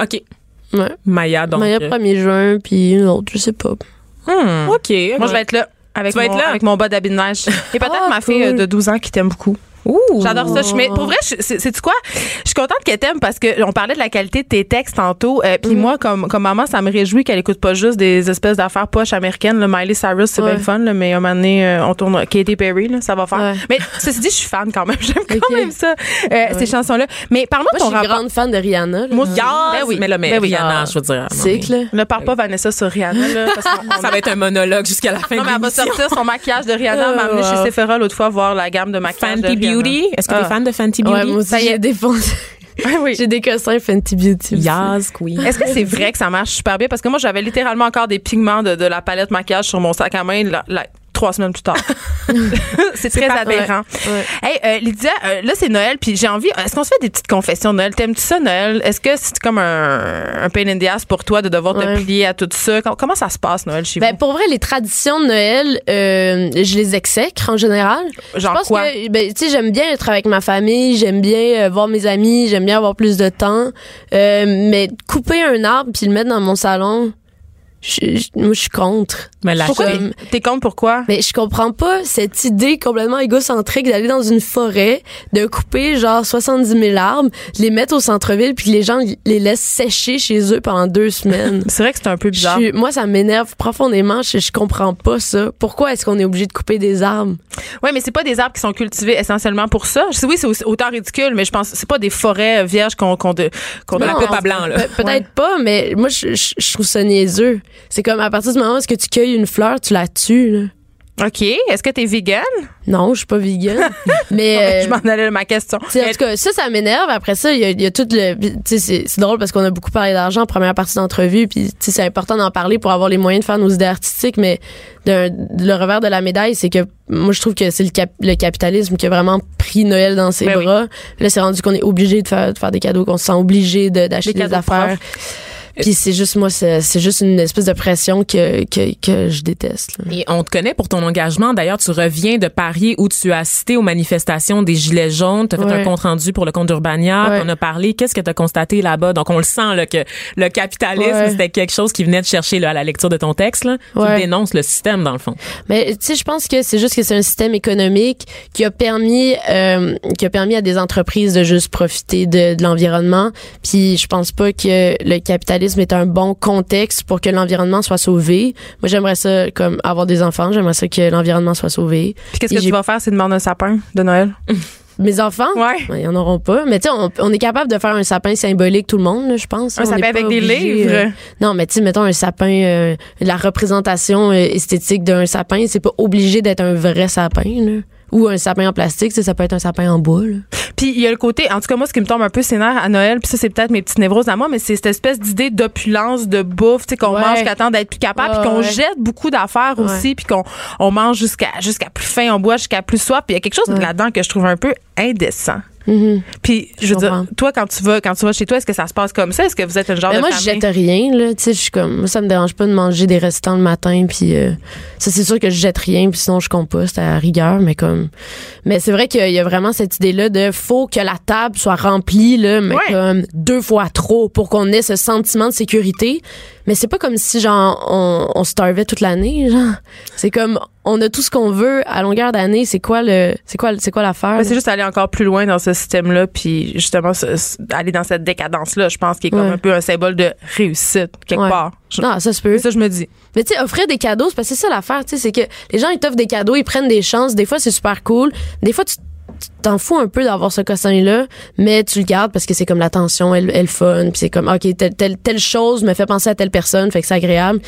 OK. Ouais. Maya, donc. Maya euh, 1er juin puis une autre, je sais pas. Hmm. OK. Moi, je vais être là. Avec, Tu vas mon, être là? avec mon bas d'habit de neige. Et peut-être Ah, ma fille cool. euh, de 12 ans qui t'aime beaucoup. J'adore ça. Je, mais pour vrai, c'est quoi? Je suis contente qu'elle t'aime parce que on parlait de la qualité de tes textes tantôt. Euh. Puis moi, comme, comme maman, ça me réjouit qu'elle écoute pas juste des espèces d'affaires poches américaines. Le Miley Cyrus, c'est Ouais. bien fun, là, mais un moment donné, euh, on tourne Katy Perry, là, ça va faire. Ouais. Mais ceci dit, je suis fan quand même. J'aime quand Ok. même ça, euh, ces chansons-là. Mais parle-moi de ton je suis rapport. grande fan de Rihanna. là. Moi. Yes! Ben oui. Mais là, mais Ben oui. Rihanna, Ah. je veux dire. Là. Ne parle pas Vanessa sur Rihanna, là, parce on- Ça va être un monologue jusqu'à la fin Non, mais elle va sortir son maquillage de Rihanna. Elle m'a amené chez. Sephora l'autre fois voir la gamme de maquillage de Rihanna. Beauty? Est-ce que t'es Ah. fan de Fenty Ouais, Beauty? moi aussi, Ça y est. j'ai des Ah oui. J'ai des cossins Fenty Beauty. Yes, queen. Est-ce que c'est vrai que ça marche super bien? Parce que moi, j'avais littéralement encore des pigments de, de la palette maquillage sur mon sac à main la- la- trois semaines plus tard. c'est très aberrant. Ouais. Hey, euh, Lydia, euh, là, c'est Noël, puis j'ai envie. Est-ce qu'on se fait des petites confessions Noël? T'aimes-tu ça, Noël? Est-ce que c'est comme un, un pain in the ass pour toi de devoir Ouais. te plier à tout ça? Com- Comment ça se passe, Noël, chez Ben, vous? pour vrai, les traditions de Noël, euh, je les exècre en général. Genre je pense quoi? que, ben, tu sais, j'aime bien être avec ma famille, j'aime bien voir mes amis, j'aime bien avoir plus de temps. Mais couper un arbre puis le mettre dans mon salon, je, je- moi, je suis contre. Mais la Pourquoi? T'es contre pourquoi? Mais je comprends pas cette idée complètement égocentrique d'aller dans une forêt, de couper genre 70 000 arbres, de les mettre au centre-ville puis que les gens les laissent sécher chez eux pendant deux semaines. C'est vrai que c'est un peu Je bizarre. suis- moi, ça m'énerve profondément. Je, je comprends pas ça. Pourquoi est-ce qu'on est obligé de couper des arbres? Oui, mais c'est pas des arbres qui sont cultivés essentiellement pour ça. Je sais, oui, c'est autant ridicule, mais je pense que c'est pas des forêts vierges qu'on qu'on de- qu'on La coupe à blanc, Peut-être pas, mais moi, je, je- je trouve ça niaiseux. C'est comme à partir du moment où est-ce que tu cueilles une fleur, tu la tues. là. OK. Est-ce que t'es vegan? Non, je suis pas vegan. mais euh, je m'en allais à ma question. Tu en tout cas, ça, ça m'énerve. Après ça, il y a, il y a tout le. Tu c'est- drôle parce qu'on a beaucoup parlé d'argent en première partie d'entrevue, puis tu c'est important d'en parler pour avoir les moyens de faire nos idées artistiques. Mais le revers de la médaille, c'est que moi, je trouve que c'est le, cap- le capitalisme qui a vraiment pris Noël dans ses Ben oui. bras. Là, c'est rendu qu'on est obligé de faire, de faire des cadeaux, qu'on se sent obligé de- d'acheter Des affaires. Puis c'est juste moi, c'est c'est juste une espèce de pression que que, que je déteste. là. Et on te connaît pour ton engagement. D'ailleurs, tu reviens de Paris où tu as assisté aux manifestations des Gilets jaunes. Tu as fait Ouais. un compte-rendu pour le compte d'Urbania. Ouais. On a parlé. Qu'est-ce que tu as constaté là-bas? Donc, on le sent là, que le capitalisme, Ouais. c'était quelque chose qui venait de chercher là, à la lecture de ton texte. Là. Tu dénonces le système, dans le fond. Mais tu sais, je pense que c'est juste que c'est un système économique qui a permis euh, qui a permis à des entreprises de juste profiter de, de l'environnement. Puis je pense pas que le capitalisme est un bon contexte pour que l'environnement soit sauvé. Moi, j'aimerais ça comme avoir des enfants. J'aimerais ça que l'environnement soit sauvé. Puis qu'est-ce que tu vas faire? C'est demander un sapin de Noël? Mes enfants, Ouais. ils en auront pas. Mais tu sais, on, on est capable de faire un sapin symbolique tout le monde, je pense. Un On sapin avec des livres? euh, non, mais tu sais, mettons un sapin, euh, la représentation euh, esthétique d'un sapin, c'est pas obligé d'être un vrai sapin, là. Ou un sapin en plastique, ça peut être un sapin en bois, là. Puis il y a le côté, en tout cas moi, ce qui me tombe un peu nerfs à Noël, puis ça c'est peut-être mes petites névroses à moi, mais c'est cette espèce d'idée d'opulence, de bouffe, tu sais, qu'on Ouais. mange jusqu'à temps d'être plus capable, puis Ouais, qu'on ouais. jette beaucoup d'affaires Ouais. aussi, puis qu'on on mange jusqu'à jusqu'à plus faim, on boit jusqu'à plus soif, puis il y a quelque chose là-dedans que je trouve un peu indécent. Mhm. Puis je veux dire, toi quand tu vas quand tu vas chez toi, est-ce que ça se passe comme ça? Est-ce que vous êtes un genre Mais de moi, je jette rien, là. Tu sais, je suis comme, moi, ça me dérange pas de manger des restants le matin, puis euh, ça, c'est sûr que je jette rien, puis sinon, je composte à rigueur, mais comme. Mais c'est vrai qu'il y a vraiment cette idée-là de faut que la table soit remplie, là, mais Ouais. comme deux fois trop pour qu'on ait ce sentiment de sécurité. Mais c'est pas comme si, genre, on, on starvait toute l'année, genre. C'est comme, on a tout ce qu'on veut à longueur d'année. C'est quoi le, c'est quoi, c'est quoi l'affaire? Ben, c'est juste aller encore plus loin dans ce système-là, puis justement ce- ce- aller dans cette décadence-là, je pense, qui est comme Ouais. un peu un symbole de réussite, quelque Ouais. part. Je- Non, ça se peut. Ça, je me dis. Mais tu sais, offrir des cadeaux, c'est parce que c'est ça l'affaire, tu sais, c'est que les gens, ils t'offrent des cadeaux, ils prennent des chances. Des fois, c'est super cool. Des fois, tu t'en fous un peu d'avoir ce cossin-là, mais tu le gardes parce que c'est comme l'attention, elle, elle fun, puis c'est comme, OK, telle, telle, telle chose me fait penser à telle personne, fait que c'est agréable.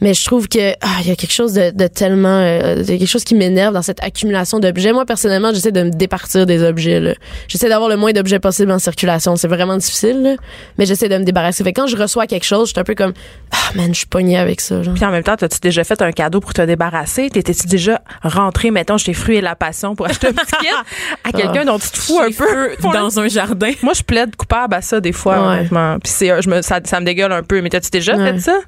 Mais je trouve que, ah, il y a quelque chose de, de tellement, euh, il y a quelque chose qui m'énerve dans cette accumulation d'objets. Moi, personnellement, j'essaie de me départir des objets, là. J'essaie d'avoir le moins d'objets possible en circulation. C'est vraiment difficile, là, mais j'essaie de me débarrasser. Fait que quand je reçois quelque chose, je suis un peu comme, ah, man, je suis pognée avec ça, genre. Puis en même temps, t'as-tu déjà fait un cadeau pour te débarrasser? T'étais-tu déjà rentré, mettons, chez Fruits et la Passion pour acheter un petit kit? à quelqu'un dont tu te fous un peu? Dans un jardin. Moi, je plaide coupable à ça des fois, Ouais. honnêtement. Puis c'est, je me, ça, ça me dégueule un peu. Mais t'as-tu déjà fait ça?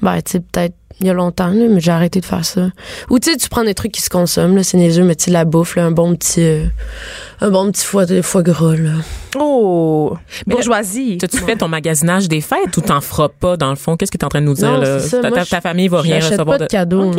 Ben, tu sais, peut-être il y a longtemps, là, mais j'ai arrêté de faire ça. Ou tu sais, tu prends des trucs qui se consomment, là, c'est niaiseux, mais tu sais, la bouffe, là, un bon petit, euh, un bon petit foie, de foie gras, là. Oh! Mais Bourgeoisie. T'as-tu fait ton magasinage des fêtes ou t'en feras pas dans le fond? Qu'est-ce que t'es en train de nous dire Non, là? ça. Ta, Moi, ta- famille va rien recevoir pas de cadeaux.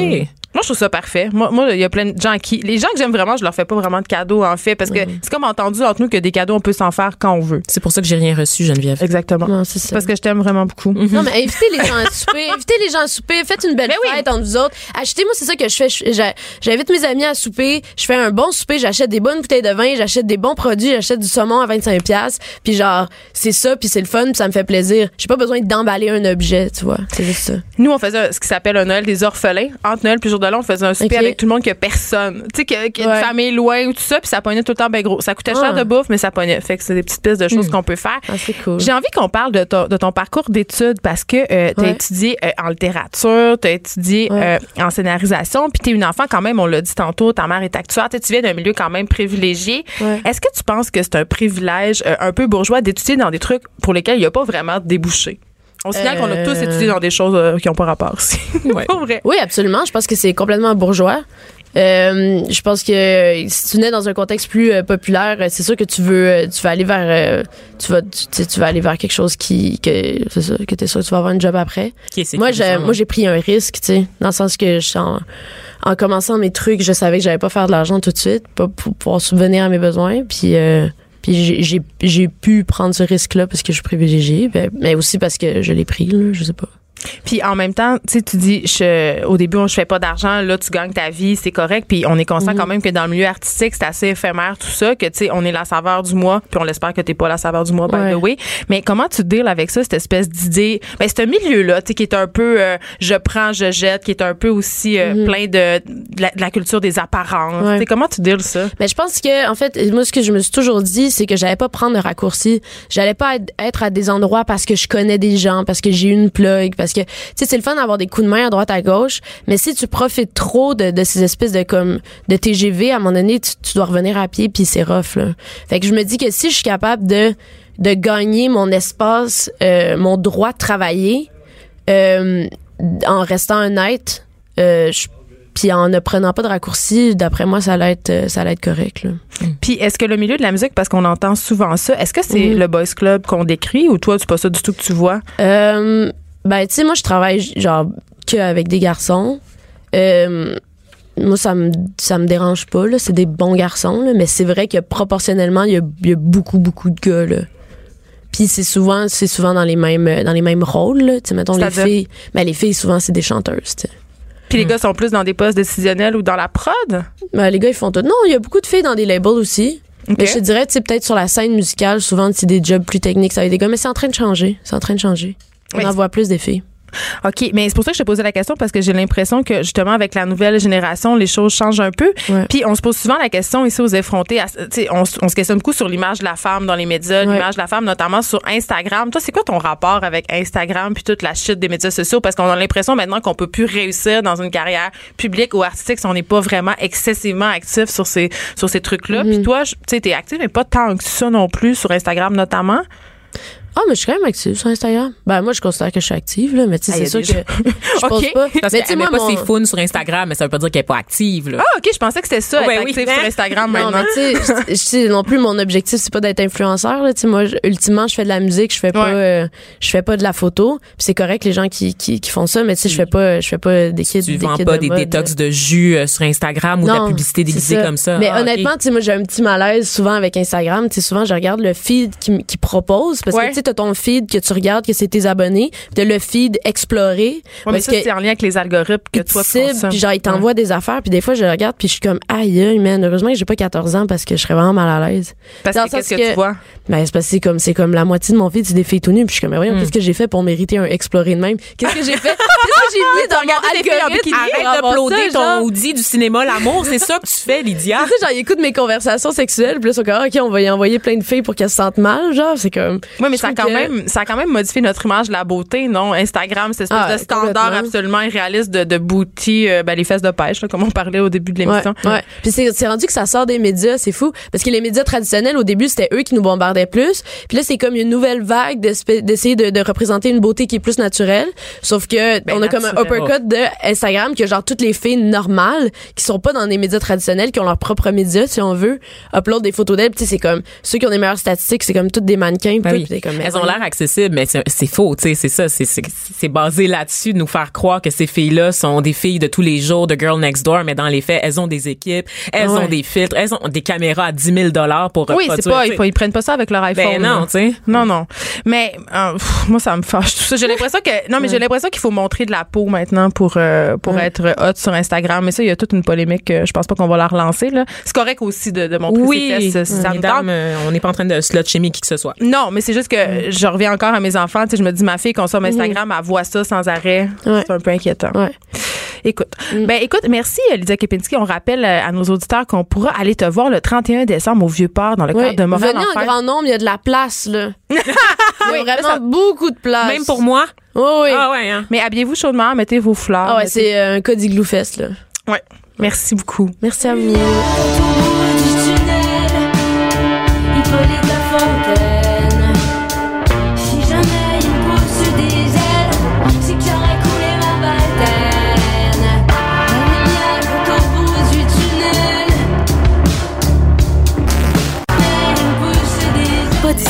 Moi, je trouve ça parfait. Moi, moi, il y a plein de gens qui. Les gens que j'aime vraiment, je leur fais pas vraiment de cadeaux, en fait, parce que c'est comme entendu entre nous que des cadeaux, on peut s'en faire quand on veut. C'est pour ça que j'ai rien reçu, Geneviève. Exactement. Non, c'est ça. Parce que je t'aime vraiment beaucoup. Non, mais invitez les gens à souper. Invitez les gens à souper. Faites une belle fête entre vous autres. Achetez-moi, c'est ça que je fais. J'invite mes amis à souper. Je fais un bon souper. J'achète des bonnes bouteilles de vin. J'achète des bons produits. J'achète du saumon à 25$. piastres. Puis genre, c'est ça. Puis c'est le fun. Puis ça me fait plaisir. J'ai pas besoin d'emballer un objet, tu vois. C'est juste ça. Nous, on faisait ce qui s'appelle un Noël des orphelins. Entre Noël jour de on faisait un souper avec tout le monde que personne. Tu sais, que, que Ouais. une famille loin ou tout ça, puis ça pognait tout le temps bien gros. Ça coûtait cher Ah. de bouffe, mais ça pognait. Fait que c'est des petites pistes de choses qu'on peut faire. Ah, c'est cool. J'ai envie qu'on parle de ton, de ton parcours d'études parce que euh, tu as Ouais. étudié euh, en littérature, tu as étudié Ouais. euh, en scénarisation, puis tu es une enfant quand même, on l'a dit tantôt, ta mère est actuaire, tu viens d'un milieu quand même privilégié. Est-ce que tu penses que c'est un privilège euh, un peu bourgeois d'étudier dans des trucs pour lesquels il n'y a pas vraiment de débouché? On signale qu'on a Euh. tous étudié dans des choses euh, qui n'ont pas rapport aussi. Ouais. Pas vrai. Oui, absolument. Je pense que c'est complètement bourgeois. Euh, je pense que euh, si tu nais dans un contexte plus euh, populaire, euh, c'est sûr que tu veux, euh, tu vas aller vers, euh, tu vas, tu, tu sais, tu vas aller vers quelque chose qui, que, c'est ça, que t'es sûr que tu vas avoir un job après. Qui est Moi, j'ai, moi, j'ai pris un risque, tu sais, dans le sens que je en, en commençant mes trucs, je savais que j'allais pas faire de l'argent tout de suite, pas pour pouvoir subvenir à mes besoins, puis. Puis j'ai pu prendre ce risque-là parce que je suis privilégiée, ben, mais aussi parce que je l'ai pris, là, je sais pas. Puis en même temps, tu sais, tu dis, je, au début, je fais pas d'argent, là, tu gagnes ta vie, c'est correct. Puis on est conscient quand même que dans le milieu artistique, c'est assez éphémère, tout ça, que tu sais, on est la saveur du mois, puis on l'espère que t'es pas la saveur du mois, by Ouais. the way. Mais comment tu deals avec ça, cette espèce d'idée? Ben, c'est un milieu-là, tu sais, qui est un peu, euh, je prends, je jette, qui est un peu aussi euh, plein de, de, la, de la culture des apparences. Ouais. Comment tu deals ça? Mais je pense que en fait, moi ce que je me suis toujours dit, c'est que j'allais pas prendre de raccourci. J'allais pas être- être à des endroits parce que je connais des gens, parce que j'ai une plug, parce que tu sais c'est le fun d'avoir des coups de main à droite à gauche, mais si tu profites trop de, de ces espèces de comme de TGV, à un moment donné, tu, tu dois revenir à pied puis c'est rough là. Fait que je me dis que si je suis capable de de gagner mon espace, euh, mon droit de travailler euh, en restant honnête, euh, je puis en ne prenant pas de raccourcis, d'après moi, ça allait être, ça allait être correct. Là. Puis est-ce que le milieu de la musique, parce qu'on entend souvent ça, est-ce que c'est le boys club qu'on décrit ou toi, c'est pas ça du tout que tu vois? Euh, ben, tu sais, moi, je travaille genre que avec des garçons. Euh, moi, ça me, ça me dérange pas. Là. C'est des bons garçons, là, mais c'est vrai que proportionnellement, il y a, il y a beaucoup, beaucoup de gars. Là. Puis c'est souvent, c'est souvent dans les mêmes, dans les mêmes rôles. Là. Tu sais, mettons les filles. Ben, les filles, souvent, c'est des chanteuses. tu sais. Puis les gars sont plus dans des postes décisionnels ou dans la prod? Ben, les gars, ils font tout. Non, il y a beaucoup de filles dans des labels aussi. Mais je te dirais, tu sais, peut-être sur la scène musicale, souvent, c'est des jobs plus techniques, ça va être des gars, mais c'est en train de changer. C'est en train de changer. On en voit plus des filles. OK, mais c'est pour ça que je te posais la question parce que j'ai l'impression que justement avec la nouvelle génération, les choses changent un peu. Ouais. Puis on se pose souvent la question ici aux effrontés, à- tu on, se- on se questionne beaucoup sur l'image de la femme dans les médias, Ouais. l'image de la femme notamment sur Instagram. Toi, c'est quoi ton rapport avec Instagram puis toute la shit des médias sociaux? Parce qu'on a l'impression maintenant qu'on peut plus réussir dans une carrière publique ou artistique si on n'est pas vraiment excessivement actif sur ces sur ces trucs-là. Puis toi, je- tu sais, t'es actif mais pas tant que ça non plus sur Instagram notamment? Ah, mais je suis quand même active sur Instagram. Ben, moi, je considère que je suis active, là, mais tu sais, Ah, c'est sûr que je Ok. pose pas. Parce mais qu'elle met pas ses founes sur Instagram, mais ça veut pas dire qu'elle est pas active, là. Ah, OK, je pensais que c'était ça, Ouais, être oui. actif Hein? sur Instagram Non, maintenant. mais tu sais, sais non plus mon objectif c'est pas d'être influenceur là, tu sais moi je- ultimement je fais de la musique, je fais pas Ouais. euh, je fais pas de la photo, puis c'est correct les gens qui, qui, qui font ça mais tu sais je fais pas je fais pas des kits tu des vends kits pas de des mode. détox de jus euh, sur Instagram ou de la Non, publicité déguisée comme ça. Mais Ah, honnêtement, tu sais, moi, j'ai un petit malaise souvent avec Instagram. Tu sais, souvent, je regarde le feed qui, propose. Parce Ouais. que, tu sais, t'as ton feed que tu regardes, que c'est tes abonnés. T'as le feed exploré. Ouais, mais parce ça, que c'est en lien avec les algorithmes que toi, tu cibles, puis genre, ils t'envoient des affaires. Puis des fois, je regarde, puis je suis comme, aïe, aïe, man, heureusement que j'ai pas 14 ans parce que je serais vraiment mal à l'aise. Parce Dans que qu'est-ce que, que- tu vois? Ben, c'est parce que c'est comme, c'est comme la moitié de mon feed, c'est des filles tout nues. Puis je suis comme, mais voyons, Hmm. qu'est-ce que j'ai fait pour mériter un exploré de même? Qu'est-ce que j'ai fait? Qu'est-ce que j'ai mis dans mon algorithme? Arrête d'uploader ça, ton Audi du cinéma L'amour, c'est ça que tu fais, Lydia? Tu sais, genre, ils écoutent mes conversations sexuelles, puis là, ils sont comme, Ah, OK, on va y envoyer plein de filles pour qu'elles se sentent mal, genre, c'est comme. Mais je ça a, quand que- même, ça a quand même modifié notre image de la beauté, non? Instagram, c'est espèce Ah, de standard complètement. absolument irréaliste de, de booty, euh, ben, les fesses de pêche, là, comme on parlait au début de Ouais, l'émission. ouais. Puis c'est c'est rendu que ça sort des médias, c'est fou. Parce que les médias traditionnels, au début, c'était eux qui nous bombardaient plus. Puis là, c'est comme une nouvelle vague d'essayer de, de représenter une beauté qui est plus naturelle. Sauf que on a comme un uppercut de Instagram que genre toutes les filles normales qui sont pas dans des médias traditionnels, qui ont leurs propres médias, si on veut, upload des photos d'elles. Puis c'est comme ceux qui ont des meilleures statistiques, c'est comme toutes des mannequins. Ben tout, oui. comme, mais Elles ont l'air accessibles, mais c'est faux, tu sais, c'est ça, c'est- basé là-dessus de nous faire croire que ces filles-là sont des filles de tous les jours, de Girl Next Door, mais dans les faits, elles ont des équipes, elles Ouais. ont des filtres, elles ont des caméras à 10 000 dollars pour Oui, c'est pas, ils, prennent pas ça avec leur iPhone. Ben non, tu sais. Non, non. Mais euh, pff, moi, ça me fâche tout ça. J'ai l'impression que non, mais j'ai l'impression qu'il faut montrer de la peau maintenant pour euh, pour être hot sur Instagram. Mais ça, il y a toute une polémique. euh, je pense pas qu'on va la relancer là. C'est correct aussi de, de montrer Oui, ses fesses. si ça me tente. euh, on n'est pas en train de slut qui que ce soit. Non, mais c'est juste que je reviens encore à mes enfants. Tu sais, je me dis, ma fille consomme Instagram, elle voit ça sans arrêt. Ouais. C'est un peu inquiétant. Ouais. Écoute, ben écoute, merci euh, Lydia Kepinski. On rappelle euh, à nos auditeurs qu'on pourra aller te voir le 31 décembre au Vieux-Port dans le Oui, cadre de Montréal venez en Enfer. grand nombre, il y a de la place, là. Il y a vraiment ça- beaucoup de place. Même pour moi? Oui, oui. Ah ouais, hein. Mais habillez-vous chaudement, mettez vos fleurs. Ah ouais, mettez- c'est euh, un cas d'Igloo Fest, là. Ouais. Merci beaucoup. Merci à vous.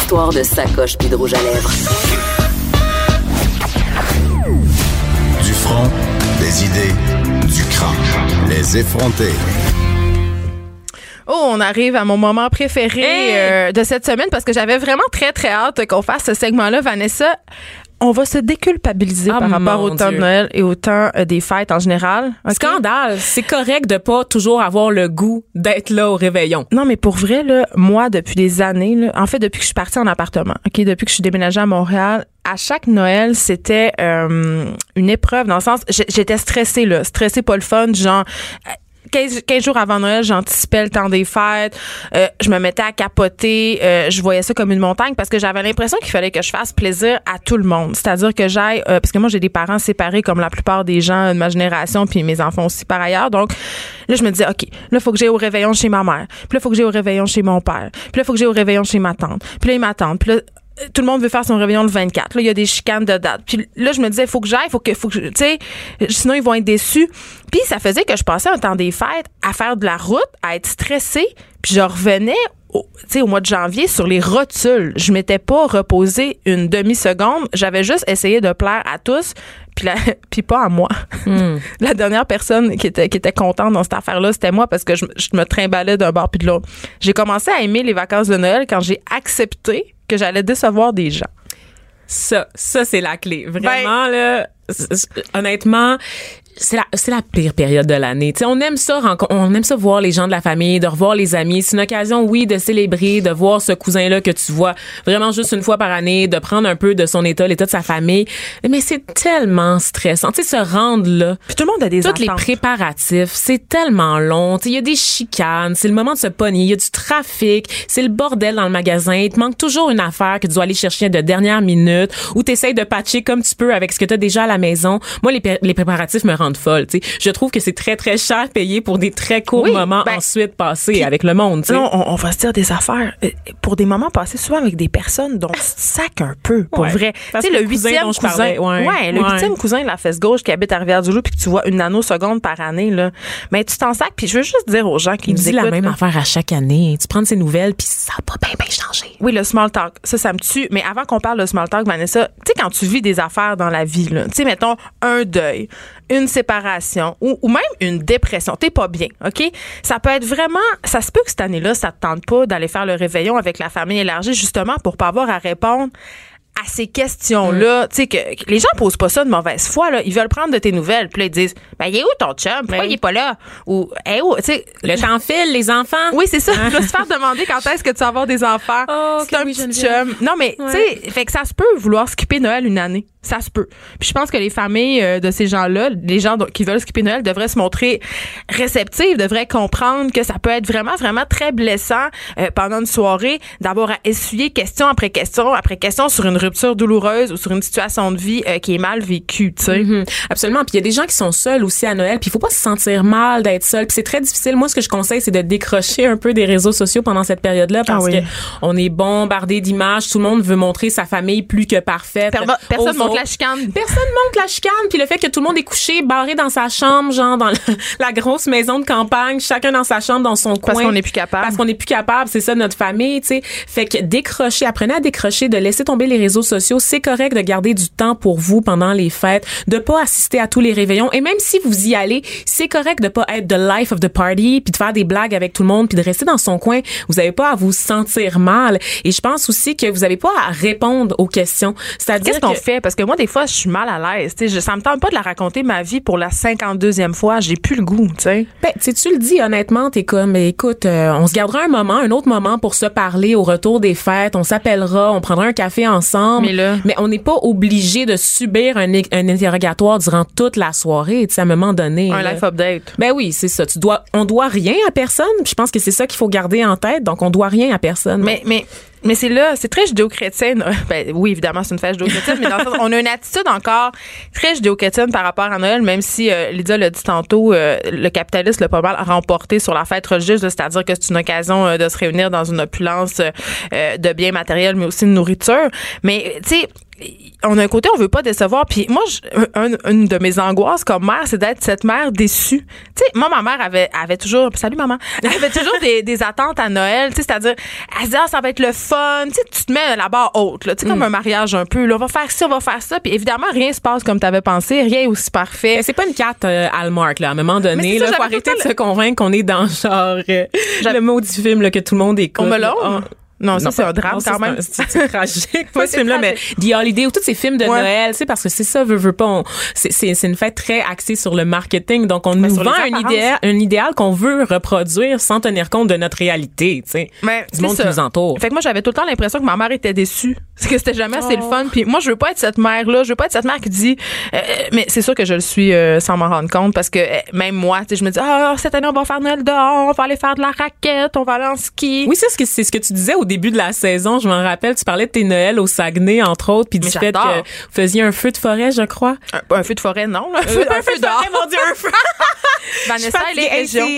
De sacoche puis de rouge à lèvres. Du front, des idées, du crâne. Les effronter. Oh, on arrive à mon moment préféré Hey! euh, de cette semaine parce que j'avais vraiment très, très hâte qu'on fasse ce segment-là. Vanessa, on va se déculpabiliser Ah, par rapport mon au temps de. Noël et au temps euh, des fêtes en général. OK? Scandale. C'est correct de pas toujours avoir le goût d'être là au réveillon. Non, mais pour vrai, là, moi, depuis des années, là, en fait, depuis que je suis partie en appartement, OK, depuis que je suis déménagée à Montréal, à chaque Noël, c'était euh, une épreuve dans le sens, j'étais stressée, là, stressée, pas le fun, genre... euh, 15, 15 jours avant Noël, j'anticipais le temps des fêtes. Euh, je me mettais à capoter. euh, je voyais ça comme une montagne parce que j'avais l'impression qu'il fallait que je fasse plaisir à tout le monde. C'est-à-dire que j'aille... euh, parce que moi, j'ai des parents séparés comme la plupart des gens de ma génération, puis mes enfants aussi par ailleurs. Donc, là, je me disais, OK, là, faut que j'aille au réveillon chez ma mère. Puis là, faut que j'aille au réveillon chez mon père. Puis là, faut que j'aille au réveillon chez ma tante. Puis là, il m'attend. Puis là, tout le monde veut faire son réveillon le 24. Là, il y a des chicanes de date. Puis là, je me disais, il faut que j'aille, faut que, faut que, tu sais, sinon ils vont être déçus. Puis ça faisait que je passais un temps des fêtes à faire de la route, à être stressée. Puis je revenais, au, au mois de janvier sur les rotules. Je m'étais pas reposée une demi-seconde. J'avais juste essayé de plaire à tous, puis, la- puis pas à moi. la dernière personne qui était, qui était contente dans cette affaire-là, c'était moi parce que je, je me trimballais d'un bord puis de l'autre. J'ai commencé à aimer les vacances de Noël quand j'ai accepté que j'allais décevoir des gens. Ça, ça c'est la clé. Vraiment là, c- c- honnêtement, c'est la c'est la pire période de l'année. On aime ça on aime ça voir les gens de la famille, de revoir les amis. C'est une occasion oui de célébrer, de voir ce cousin là que tu vois vraiment juste une fois par année, de prendre un peu de son état, l'état de sa famille. Mais c'est tellement stressant. Tu sais se rendre là. Puis tout le monde a des Tous les préparatifs, c'est tellement long. Tu sais, Il y a des chicanes, c'est le moment de se pogner, il y a du trafic, c'est le bordel dans le magasin. Il te manque toujours une affaire que tu dois aller chercher de dernière minute ou tu essayes de patcher comme tu peux avec ce que tu as déjà à la maison. Moi, les, les préparatifs me rendent rendre folle. Je trouve que c'est très très cher payé pour des très courts Oui, moments ben, ensuite passés avec le monde. Non, on, on va se dire des affaires. Euh, Pour des moments passés souvent avec des personnes dont sacs un peu, pour Ouais. vrai. Tu sais, le cousin huitième cousin. parlais, ouais. le Ouais. huitième cousin de la fesse gauche qui habite à Rivière-du-Loup puis que tu vois une nanoseconde par année, là. Mais tu t'en sacs puis je veux juste dire aux gens qui Il nous dit écoutent. la même là, affaire à chaque année. Tu prends de ses nouvelles puis ça a pas bien bien changé. Oui, le small talk, ça, ça me tue. Mais avant qu'on parle de small talk, Vanessa, tu sais, quand tu vis des affaires dans la vie, tu sais, mettons, un deuil, une séparation ou, même une dépression, t'es pas bien, OK? Ça peut être vraiment, ça se peut que cette année-là, ça te tente pas d'aller faire le réveillon avec la famille élargie, justement, pour pas avoir à répondre à ces questions-là, tu sais, que, que les gens posent pas ça de mauvaise foi, là. Ils veulent prendre de tes nouvelles, puis là, ils disent, ben, il est où ton chum? Pourquoi Ben il est pas là? Ou, hey, où, tu sais, Le temps file, les enfants. oui, c'est ça. Je vais se faire demander quand est-ce que tu vas avoir des enfants. Oh, c'est un oui, petit chum. Non, mais, tu sais, fait que ça se peut vouloir skipper Noël une année. Ça se peut. Puis je pense que les familles euh, de ces gens-là, les gens qui veulent skipper Noël, devraient se montrer réceptifs, devraient comprendre que ça peut être vraiment, vraiment très blessant euh, pendant une soirée d'avoir à essuyer question après question après question sur une rupture douloureuse ou sur une situation de vie euh, qui est mal vécue, tu sais. Mhm. Absolument. Puis il y a des gens qui sont seuls aussi à Noël. Puis il faut pas se sentir mal d'être seul. Puis c'est très difficile. Moi, ce que je conseille, c'est de décrocher un peu des réseaux sociaux pendant cette période-là parce Ah oui. que on est bombardé d'images. Tout le monde veut montrer sa famille plus que parfaite. Per- Personne montre la chicane. Personne montre la chicane, puis le fait que tout le monde est couché, barré dans sa chambre, genre dans la grosse maison de campagne, chacun dans sa chambre, dans son coin. Parce qu'on n'est plus capable. Parce qu'on n'est plus capable, c'est ça notre famille, tu sais. Fait que décrocher, apprenez à décrocher, de laisser tomber les réseaux sociaux. C'est correct de garder du temps pour vous pendant les fêtes, de pas assister à tous les réveillons. Et même si vous y allez, c'est correct de pas être the life of the party, puis de faire des blagues avec tout le monde, puis de rester dans son coin. Vous n'avez pas à vous sentir mal. Et je pense aussi que vous n'avez pas à répondre aux questions. C'est-à-dire Qu'est-ce qu'on fait? Parce que moi, des fois, je suis mal à l'aise. Tu sais, ça me tente pas de la raconter ma vie pour la 52e fois. J'ai plus le goût, tu sais. Ben, tu le dis honnêtement, t'es comme, écoute, euh, on se gardera un moment, un autre moment pour se parler au retour des fêtes. On s'appellera, on prendra un café ensemble. Mais là- on n'est pas obligé de subir un, interrogatoire durant toute la soirée. Tu sais, à un moment donné. Un là. life update. Ben oui, c'est ça. Tu dois, on doit rien à personne. Je pense que c'est ça qu'il faut garder en tête. Donc, on doit rien à personne. Mais, mais, mais c'est là, c'est très judéo-chrétienne. Ben, oui, évidemment, c'est une fête judéo-chrétienne, mais dans le sens, on a une attitude encore très judéo-chrétienne par rapport à Noël, même si euh, Lydia l'a dit tantôt, euh, le capitalisme l'a pas mal remporté sur la fête religieuse, c'est-à-dire que c'est une occasion euh, de se réunir dans une opulence euh, euh, de biens matériels, mais aussi de nourriture. Mais, tu sais, on a un côté, on veut pas décevoir. Puis moi, je- un- une de mes angoisses comme mère, c'est d'être cette mère déçue. Tu sais, moi, ma mère avait, avait toujours, salut maman, elle avait toujours des, des attentes à Noël. Tu sais, c'est-à-dire, elle se dit, ah, ça va être le fun. Tu sais, tu te mets la barre haute, là. Tu sais, comme un mariage un peu. Là, on va faire ça, on va faire ça. Puis évidemment, rien se passe comme tu avais pensé. Rien est aussi parfait. C'est pas une carte euh, Hallmark, là. À un moment donné, là, faut arrêter de le se convaincre qu'on est dans genre euh, le mot du film là, que tout le monde écoute. On me. Non, ça, c'est un drame non, ça, quand c'est même. un- C'est tragique. Pas ce film-là, mais. The Holiday ou tous ces films de Ouais. Noël, tu sais, parce que c'est ça, veut, veut pas. on- c'est- C'est c'est une fête très axée sur le marketing. Donc, on nous vend un idéal, un idéal qu'on veut reproduire sans tenir compte de notre réalité, tu sais. Mais du monde ça. qui nous entoure. Fait que moi, j'avais tout le temps l'impression que ma mère était déçue. C'est que c'était jamais assez le fun. Puis moi, je veux pas être cette mère-là. Je veux pas être cette mère qui dit. euh, mais c'est sûr que je le suis euh, sans m'en rendre compte parce que euh, même moi, tu sais, je me dis, ah, cette année, on va faire Noël dehors, on va aller faire de la raquette, on va aller en ski. Oui, c'est ce que c'est ce que tu disais au début de la saison. Je m'en rappelle. Tu parlais de tes Noëls au Saguenay, entre autres, puis du fait que vous faisiez un feu de forêt, je crois. Un, un feu de forêt, non, là. Un feu, un feu dehors. mon Dieu, un feu. Vanessa,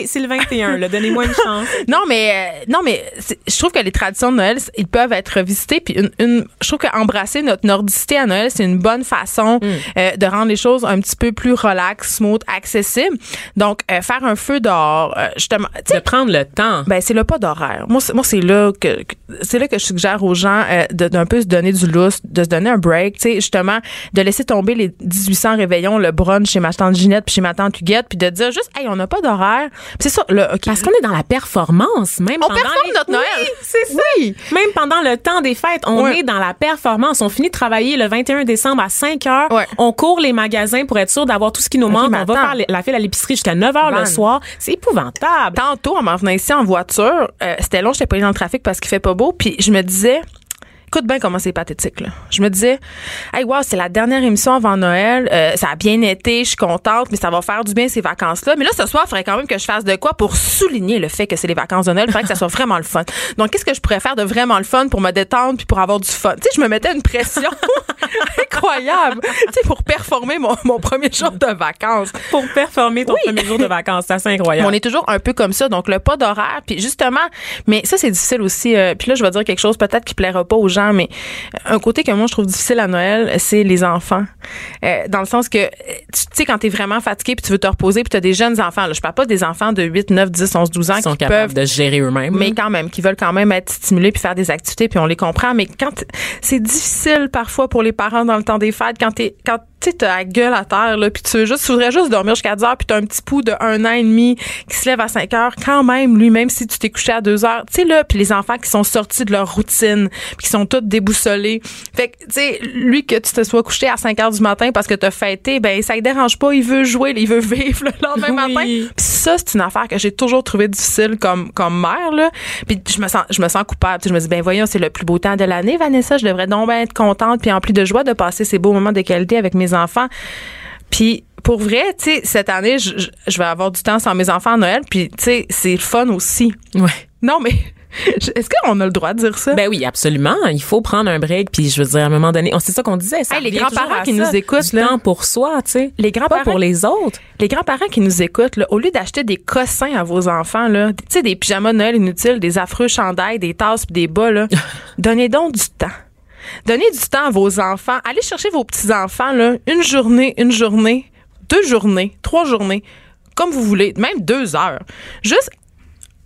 c'est le 21, là. Donnez-moi une chance. Non, mais euh, non, mais je trouve que les traditions de Noël, ils peuvent être revisités. Puis une, une- je trouve qu'embrasser notre nordicité à Noël, c'est une bonne façon Mm. euh, de rendre les choses un petit peu plus relax, smooth, accessible. Donc, euh, faire un feu dehors, euh, justement, De prendre le temps. ben c'est là pas d'horaire. Moi, c'est, moi c'est là que, que- c'est là que je suggère aux gens euh, de- d'un peu se donner du lousse, de se donner un break, tu sais, justement, de laisser tomber les 1800 réveillons, le brunch chez ma tante Ginette puis chez ma tante Huguette, puis de dire juste, hey, on n'a pas d'horaire. C'est ça, là, ok. Parce qu'on est dans la performance, même on pendant les- notre Noël. Oui, c'est ça. Oui. Même pendant le temps des fêtes, on est dans la performance. On finit de travailler le 21 décembre à 5 heures. Ouais. On court les magasins pour être sûr d'avoir tout ce qui nous manque. On va faire la file à l'épicerie jusqu'à 9 heures Van. le soir. C'est épouvantable. Tantôt, en m'en venant ici en voiture, euh, c'était long, j'étais pas dans le trafic parce qu'il fait pas beau, puis je me disais, écoute bien comment c'est pathétique. Là. Je me disais, hey, wow, c'est la dernière émission avant Noël. Euh, ça a bien été, je suis contente, mais ça va faire du bien ces vacances-là. Mais là, ce soir, il faudrait quand même que je fasse de quoi pour souligner le fait que c'est les vacances de Noël. Il faudrait que ça soit vraiment le fun. Donc, qu'est-ce que je pourrais faire de vraiment le fun pour me détendre puis pour avoir du fun? Tu sais, je me mettais une pression incroyable, tu sais, pour performer mon, mon premier jour de vacances. Pour performer ton premier jour de vacances, c'est assez incroyable. on est toujours un peu comme ça, donc le pas d'horaire. Puis justement, mais ça c'est difficile aussi. euh, puis là, je vais dire quelque chose peut-être qui plaira pas aux gens, mais un côté que moi je trouve difficile à Noël, c'est les enfants. Euh, dans le sens que, tu tu sais, quand t'es vraiment fatigué puis tu veux te reposer, puis t'as des jeunes enfants. Là, je parle pas des enfants de 8, 9, 10, 11, 12 ans Ils sont qui capables peuvent de gérer eux-mêmes. mais quand même, qui veulent quand même être stimulés puis faire des activités, puis on les comprend. Mais quand c'est difficile parfois pour les parents dans le temps des fêtes, quand t'es quand tu sais, t'as la gueule à terre, là, puis tu veux juste, tu voudrais juste dormir jusqu'à 10 heures, puis t'as un petit pouls de un an et demi qui se lève à 5 heures, quand même, lui, même si tu t'es couché à 2 heures, tu sais, là, puis les enfants qui sont sortis de leur routine, puis qui sont tous déboussolés. Fait que, tu sais, lui, que tu te sois couché à 5 heures du matin parce que t'as fêté, ben, ça ne dérange pas, il veut jouer, il veut vivre le lendemain Oui. matin. Puis ça, c'est une affaire que j'ai toujours trouvé difficile comme, comme mère, là. Puis je me sens, je me sens coupable. Je me dis, ben voyons, c'est le plus beau temps de l'année, Vanessa. Je devrais donc bien être contente puis emplie de joie de passer ces beaux moments de qualité avec mes enfants. Puis pour vrai, tu sais, cette année, je, je- vais avoir du temps sans mes enfants à Noël. Puis, tu sais, c'est le fun aussi. Ouais. Non, mais est-ce qu'on a le droit de dire ça? Ben oui, absolument. Il faut prendre un break. Puis je veux dire, à un moment donné, on c'est ça qu'on disait. Ça Hey, les grands-parents qui ça. nous écoutent, Du là. temps pour soi, tu sais. Les grands-parents pour les autres. Les grands-parents qui nous écoutent, là, au lieu d'acheter des cossins à vos enfants, là, tu sais, des pyjamas de Noël inutiles, des affreux chandails, des tasses pis des bas, là, donnez donc du temps. Donnez du temps à vos enfants. Allez chercher vos petits-enfants, là, une journée, une journée, deux journées, trois journées, comme vous voulez, même deux heures. Juste,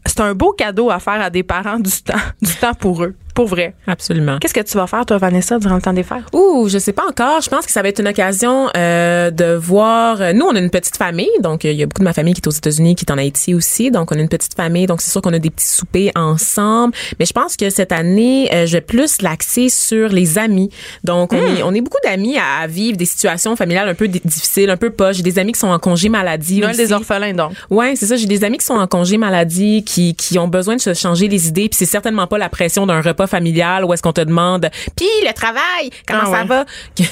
c'est un beau cadeau à faire à des parents du temps, du temps pour eux, pour vrai. Absolument. Qu'est-ce que tu vas faire, toi, Vanessa, durant le temps des fêtes? Ouh, je sais pas encore. Je pense que ça va être une occasion euh, de voir. euh, Nous, on a une petite famille, donc euh, il y a beaucoup de ma famille qui est aux États-Unis, qui est en Haïti aussi. Donc, on a une petite famille, donc c'est sûr qu'on a des petits soupers ensemble. Mais je pense que cette année, euh, je vais plus l'axer sur les amis. Donc, on, est, on est beaucoup d'amis à, à vivre des situations familiales un peu di- difficiles, un peu pas. J'ai des amis qui sont en congé maladie. Noël des orphelins, donc. Ouais, c'est ça. J'ai des amis qui sont en congé maladie, qui, qui ont besoin de se changer les idées. Puis c'est certainement pas la pression d'un repas familial où est-ce qu'on te demande, puis le travail, comment Ah ça va,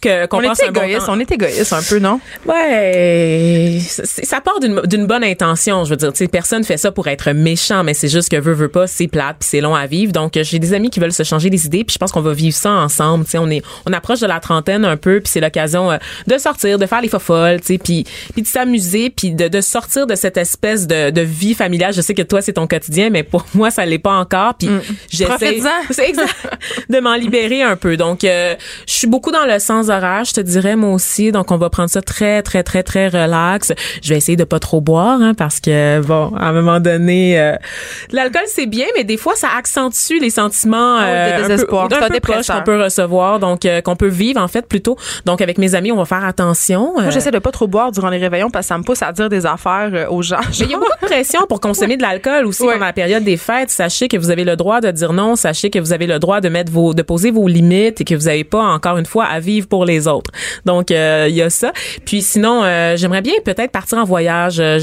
que qu'on On est bon égoïste, on est égoïste un peu, non? Ouais, ça part d'une d'une bonne intention. Je veux dire, tu personne fait ça pour être méchant, mais c'est juste que veut veut pas, c'est plate, puis c'est long à vivre. Donc j'ai des amis qui veulent se changer les idées, puis je pense qu'on va vivre ça ensemble. Tu on est on approche de la trentaine un peu, puis c'est l'occasion euh, de sortir, de faire les fofolles, tu sais, puis puis de s'amuser, puis de, de sortir de cette espèce de, de vie familiale. Je sais que toi c'est ton quotidien, mais pour moi ça l'est pas encore. Puis j'essaie de m'en libérer un peu. Donc euh, je suis beaucoup dans le sens horaire, je te dirais moi aussi. Donc on va prendre ça très très très très relax. Je vais essayer de pas trop boire hein, parce que bon, à un moment donné euh, l'alcool c'est bien mais des fois ça accentue les sentiments Ah de euh, un peu- désespoir. Un peu qu'on peut recevoir donc euh, qu'on peut vivre en fait plutôt. Donc avec mes amis, on va faire attention. Moi, Euh, j'essaie de pas trop boire durant les réveillons parce que ça me pousse à dire des affaires euh, aux gens. mais il y a beaucoup de pression pour consommer de l'alcool aussi pendant la période des fêtes. Sachez que vous avez le droit de dire non. Sachez que vous avez le droit de mettre vos, de poser vos limites et que vous n'avez pas encore une fois à vivre pour les autres. Donc euh, il y a ça. Puis sinon, euh, j'aimerais bien peut-être partir en voyage. Euh,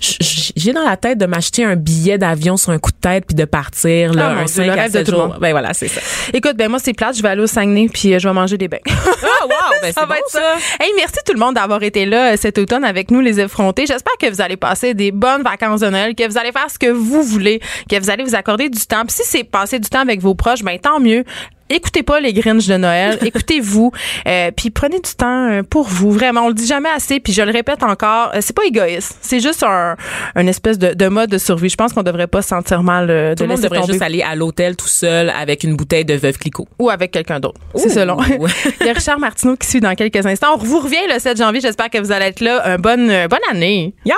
J'ai dans la tête de m'acheter un billet d'avion sur un coup de tête puis de partir là, Ah, un Dieu, 5 le à rêve de 7 tout le jours. monde. Ben voilà, c'est ça. Écoute, ben moi, c'est plate. Je vais aller au Saguenay puis euh, je vais manger des beignes. Ah wow, ben ça va bon être ça. ça. Hey, merci tout le monde d'avoir été là cet automne avec nous, les effrontés. J'espère que vous allez passer des bonnes vacances de Noël, que vous allez faire ce que vous voulez, que vous allez vous accorder du temps. Puis si c'est passer du temps avec vos proches, ben tant mieux. Écoutez pas les Grinch de Noël, écoutez-vous, euh, puis prenez du temps euh, pour vous. Vraiment, on le dit jamais assez, puis je le répète encore, euh, c'est pas égoïste, c'est juste un, un espèce de, de mode de survie. Je pense qu'on devrait pas se sentir mal euh, de Tout le monde laisser devrait tomber. juste aller à l'hôtel tout seul avec une bouteille de Veuve Clicquot. ou avec quelqu'un d'autre. C'est selon. Il y a Richard Martineau qui suit dans quelques instants. On vous revient le 7 janvier. J'espère que vous allez être là. Euh, bonne, euh, bonne année. Yes!